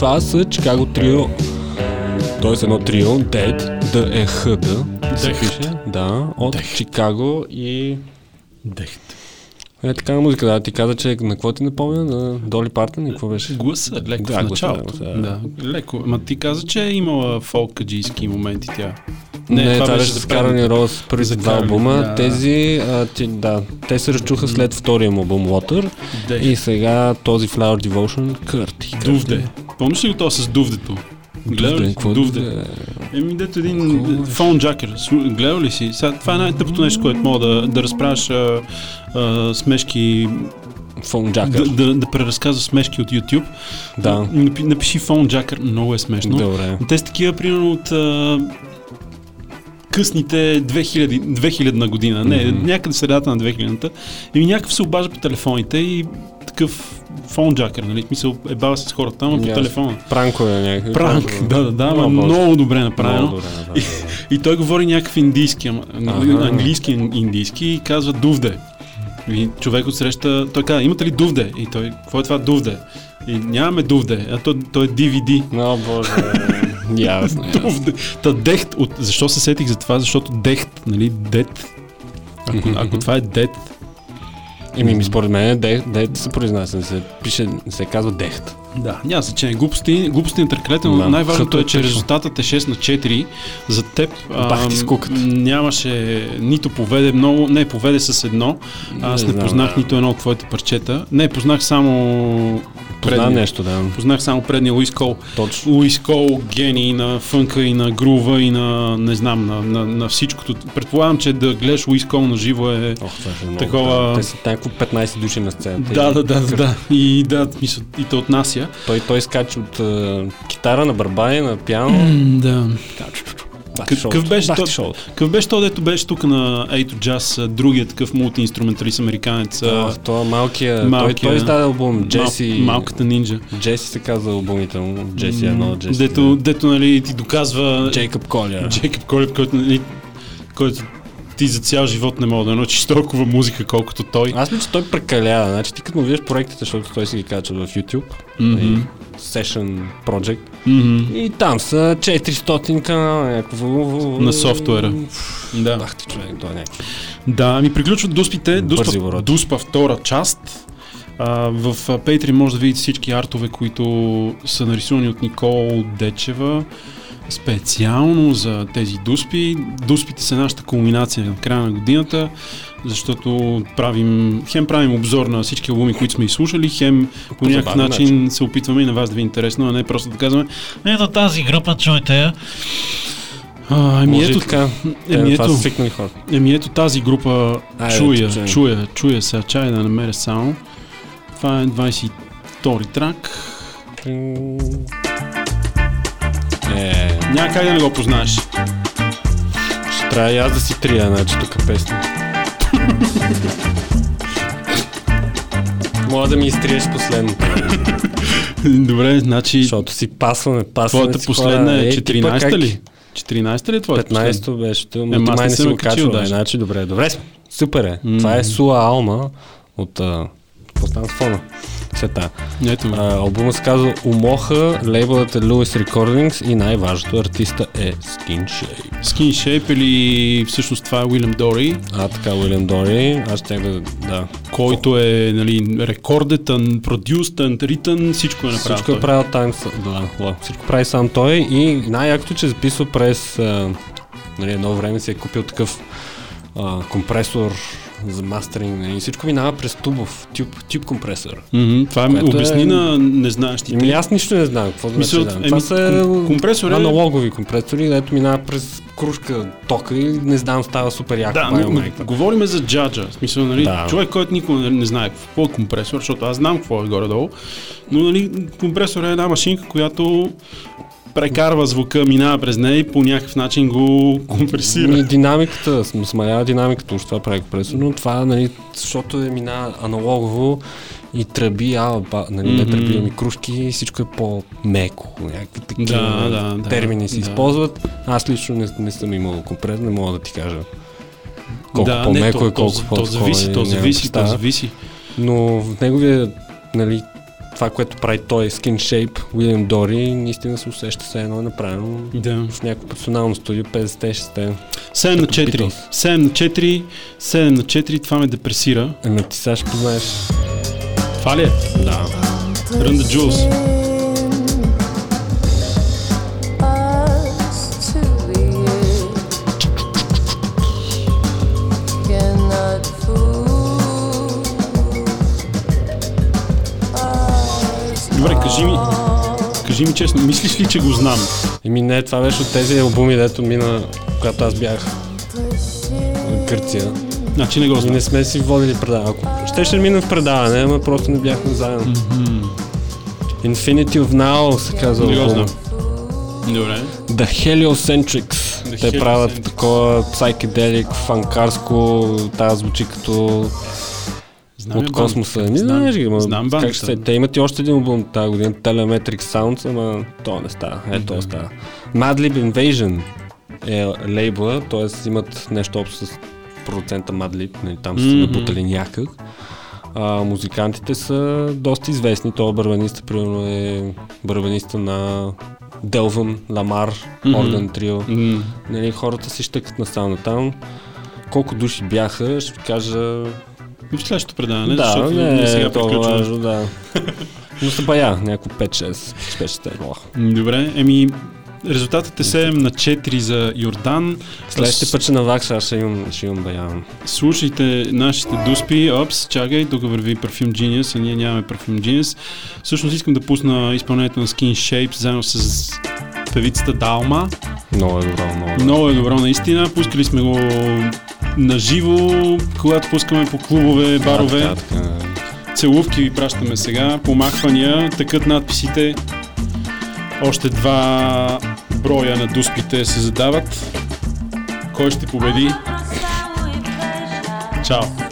Speaker 1: Това са Чикаго Трио. Тоест едно трио, Dead, D-E-H-D, се пише, да, от Чикаго и
Speaker 2: Дехт.
Speaker 1: е така на музика, да, ти каза, че на какво ти напомня, на Доли Партън и какво беше?
Speaker 2: Гласа, леко
Speaker 1: Да,
Speaker 2: в
Speaker 1: гласа,
Speaker 2: началото.
Speaker 1: да.
Speaker 2: Да, леко. Ма ти каза, че е имала фолкаджийски моменти тя.
Speaker 1: Не, това, беше
Speaker 2: за
Speaker 1: с Каролин Роуз, първите два албума.
Speaker 2: да.
Speaker 1: Тези, а, ти, да, те се разчуха след втория му албум Water
Speaker 2: Дехт.
Speaker 1: и сега този Flower Devotion, Кърти.
Speaker 2: Дувде. Помниш ли го то с Дувдето? Гледал ли? си? Дувде. Еми, дето един фон джакер. Гледал ли си? Сега, това е най-тъпото нещо, което мога да, да разправяш а, а, смешки,
Speaker 1: Фон
Speaker 2: да,
Speaker 1: Джакър.
Speaker 2: да, да преразказваш смешки от YouTube.
Speaker 1: Да.
Speaker 2: Напи, напиши фон джакер, много е смешно.
Speaker 1: Добре.
Speaker 2: Те са такива, примерно, от а, късните 2000, 2000 на година, не,
Speaker 1: Мгм.
Speaker 2: някъде средата на 2000-та. И някакъв се обажда по телефоните и такъв фон джакер, нали? В Смисъл, е бава с хората, ама по телефона.
Speaker 1: Пранкове някакви.
Speaker 2: Пранк, да, да, да, ама много добре направено.
Speaker 1: Много добре, да, да.
Speaker 2: И той говори някакъв индийски, ама, английски индийски и казва дувде. И човек отсреща, той казва, имате ли дувде? И той, какво е това дувде? И нямаме дувде, а то, то е DVD.
Speaker 1: О, боже. Ясно.
Speaker 2: Дувде. Та дехт, от, защо се сетих за това? Защото дехт, нали, дет. Ако, ако това е дет,
Speaker 1: Ими, ми според мен, де се произнася, не се пише, не се казва Дехт.
Speaker 2: Да, няма значение. Глупости, глупости на търкалете, но
Speaker 1: Да,
Speaker 2: най-важното е,
Speaker 1: хъто
Speaker 2: че
Speaker 1: е тъжно.
Speaker 2: резултатът е 6 на 4. За теб
Speaker 1: Бах ти скуката.
Speaker 2: нямаше, нито поведе много, не, поведе с едно. Аз
Speaker 1: Не
Speaker 2: не,
Speaker 1: знам,
Speaker 2: познах
Speaker 1: да.
Speaker 2: нито едно от твоите парчета. Не, познах само
Speaker 1: Познавам
Speaker 2: предния.
Speaker 1: нещо, да.
Speaker 2: Познах само предния Луис Кол.
Speaker 1: Точно.
Speaker 2: Луис Кол, гений на фънка и на грува и на, не знам, на, на, на всичкото. Предполагам, че да гледаш Луис Кол на живо е...
Speaker 1: Ох, това е много.
Speaker 2: Такова-
Speaker 1: да. Те са някакво 15 души на сцената.
Speaker 2: Да,
Speaker 1: И
Speaker 2: да, да, да. И да, мисля, и те отнася.
Speaker 1: Той, той скача от китара на барбай, на пиано.
Speaker 2: Да. Какъв
Speaker 1: шоуто.
Speaker 2: беше то-. Какъв беше то, дето беше тук на Ейто Джаз, другия такъв мултиинструменталист американец? а,
Speaker 1: Ох, Това малкия,
Speaker 2: малкия-
Speaker 1: той, той издаде албум, Джеси,
Speaker 2: Мал, малката нинджа.
Speaker 1: Джеси се казва албумите му, Джеси едно, Джеси
Speaker 2: Дето, дето нали, ти доказва
Speaker 1: Джейкъб Коля.
Speaker 2: Джейкъб Колеб, който, нали, който ти за цял живот не мога да научиш толкова музика, колкото той.
Speaker 1: Аз мисля, че той прекалява. Значи ти като му видиш проектите, защото той си ги качва в YouTube, и Session Project,
Speaker 2: Мгм.
Speaker 1: и там са 400 канала, някакво...
Speaker 2: На софтуера. Да.
Speaker 1: Ах ти човек, това е някакво.
Speaker 2: Да, ами приключват дуспите. Дуспа, дуспа втора част. А, в Patreon може да видите всички артове, които са нарисувани от Никол Дечева. Специално за тези дуспи. Дуспите са нашата кулминация на края на годината, защото правим, хем правим обзор на всички албуми, които сме изслушали, хем по някакъв
Speaker 1: забавен
Speaker 2: начин, се опитваме и на вас да ви е интересно, а не просто да казваме ето тази група, чуйте я. А, ами
Speaker 1: Може и
Speaker 2: ето,
Speaker 1: така.
Speaker 2: еми
Speaker 1: Е,
Speaker 2: ето. Еми ето тази група
Speaker 1: Айде,
Speaker 2: чуя,
Speaker 1: чуем.
Speaker 2: чуя, чуя сега, чай да намеря само. Това е 22 трак.
Speaker 1: Е,
Speaker 2: Няма как да не го познаеш.
Speaker 1: ще трябва и аз да си трия, значи тук песни. Мога да ми изтриеш последно,
Speaker 2: Добре, значи
Speaker 1: защото си пасваме, пасваме
Speaker 2: твоята последна е
Speaker 1: Ей, ти пък
Speaker 2: 14-та
Speaker 1: как?
Speaker 2: ли? 14-та ли е твоята последна?
Speaker 1: 15-то беше,
Speaker 2: аз
Speaker 1: май
Speaker 2: не
Speaker 1: си го
Speaker 2: качил
Speaker 1: да, значи добре, добре. Супер е. Това е Суа Алма от какво стана с фона? Сета.
Speaker 2: Ето.
Speaker 1: А, албумът се казва Умоха, лейбълът е Lewis Recordings и най-важното артиста е Skin Shape.
Speaker 2: Skin Shape или всъщност това е Уилям Дори,
Speaker 1: А, така, Уилям Дори, аз ще да, да.
Speaker 2: който е нали, рекордетън, продюстън, ритън, всичко е направил.
Speaker 1: Всичко е правил тайм, да, да, всичко прави сам той и най-якото, че записва през нали, едно време си е купил такъв а, компресор за мастеринг, нали, всичко минава през тубов, тюб, тюб компресор.
Speaker 2: Мгм, това е,
Speaker 1: Което
Speaker 2: обясни
Speaker 1: е-
Speaker 2: на незнаещите.
Speaker 1: Еми аз нищо не знам, какво значи
Speaker 2: Мисъл,
Speaker 1: да
Speaker 2: еми,
Speaker 1: Това са
Speaker 2: ком- компресор е-
Speaker 1: аналогови компресори, където минава през кружка тока и не знам, става супер яко.
Speaker 2: Да,
Speaker 1: бая
Speaker 2: но, но говориме за джаджа. В смисъл, нали,
Speaker 1: Да.
Speaker 2: човек, който никога не, не знае какво е компресор, защото аз знам какво е горе-долу, но нали, компресор е една машинка, която прекарва звука, минава през нея и по някакъв начин го компресира.
Speaker 1: Ами, динамиката, см- смалява динамиката, уж това прави компресор, но това, нали, защото е мина аналогово и тръби, а, ба, нали, не
Speaker 2: Мгм.
Speaker 1: тръби, ами кружки и всичко е по-меко. Някакви такива
Speaker 2: Да, да, да,
Speaker 1: термини се
Speaker 2: да.
Speaker 1: използват. Аз лично не, не съм имал компресор, не мога да ти кажа колко
Speaker 2: да,
Speaker 1: по-меко
Speaker 2: не,
Speaker 1: е,
Speaker 2: то,
Speaker 1: колко
Speaker 2: то, то зависи,
Speaker 1: е,
Speaker 2: то зависи, то зависи.
Speaker 1: Но в неговия, нали, това, което прави той, Skin Shape, Уилям Дори, наистина се усеща се едно е направено
Speaker 2: Да.
Speaker 1: в някакво професионално студио, 50-60.
Speaker 2: 7 на
Speaker 1: Като
Speaker 2: 4.
Speaker 1: Beatles.
Speaker 2: 7 на 4. 7 на 4. Това ме депресира.
Speaker 1: Ами ти сега ще познаеш.
Speaker 2: Това ли е?
Speaker 1: Да.
Speaker 2: Run the Jules. Кажи ми честно, мислиш ли, че го знам?
Speaker 1: Еми не, това беше от тези албуми, дето мина, когато аз бях в Гърция.
Speaker 2: Значи не го
Speaker 1: И
Speaker 2: знам.
Speaker 1: не сме си водили предаване. Ако ще ще минем в предаване, ама просто не бяхме заедно. Infinity of Now се казва
Speaker 2: Не го знам. Добре.
Speaker 1: The Heliocentrics.
Speaker 2: The
Speaker 1: Те правят такова psychedelic, фанкарско, тази звучи като
Speaker 2: Знам
Speaker 1: от космоса. Не знаеш ги, ма,
Speaker 2: знам
Speaker 1: как ще се... Те имат и още един албум тази година, Telemetric Sounds, ама то не става. Ето, то става. Madlib Invasion е лейбла, т.е. имат нещо общо с продуцента Madlib, нали, там са се
Speaker 2: Мгм.
Speaker 1: набутали някак. А, музикантите са доста известни. Той барабаниста, примерно е барабаниста на Делвън, Ламар. Орден Трио. Нали, хората си щъкат на сауна там. Колко души бяха, ще кажа...
Speaker 2: В следващото предаване,
Speaker 1: да,
Speaker 2: защото
Speaker 1: не
Speaker 2: сега
Speaker 1: е толкова
Speaker 2: приключваме.
Speaker 1: важно, да. Но се бая, някакво 5-6, 5-6
Speaker 2: М, Добре, еми резултатът е 7 на 4 за Йордан.
Speaker 1: Следващия път ще навакса, аз ще имам, ще имам бая.
Speaker 2: Слушайте нашите дуспи, опс, чакай, тук върви Perfume Genius, а ние нямаме Perfume Genius. Всъщност искам да пусна изпълнението на Skin Shapes заедно с певицата Далма.
Speaker 1: Много е добро, много е добро.
Speaker 2: Много е добро наистина. Пускали сме го на живо, когато пускаме по клубове, барове.
Speaker 1: Да, така, така.
Speaker 2: Целувки ви пращаме сега, помахвания, такът надписите. Още два броя на дуспите се задават. Кой ще победи? Чао!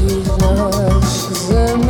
Speaker 7: Земи, а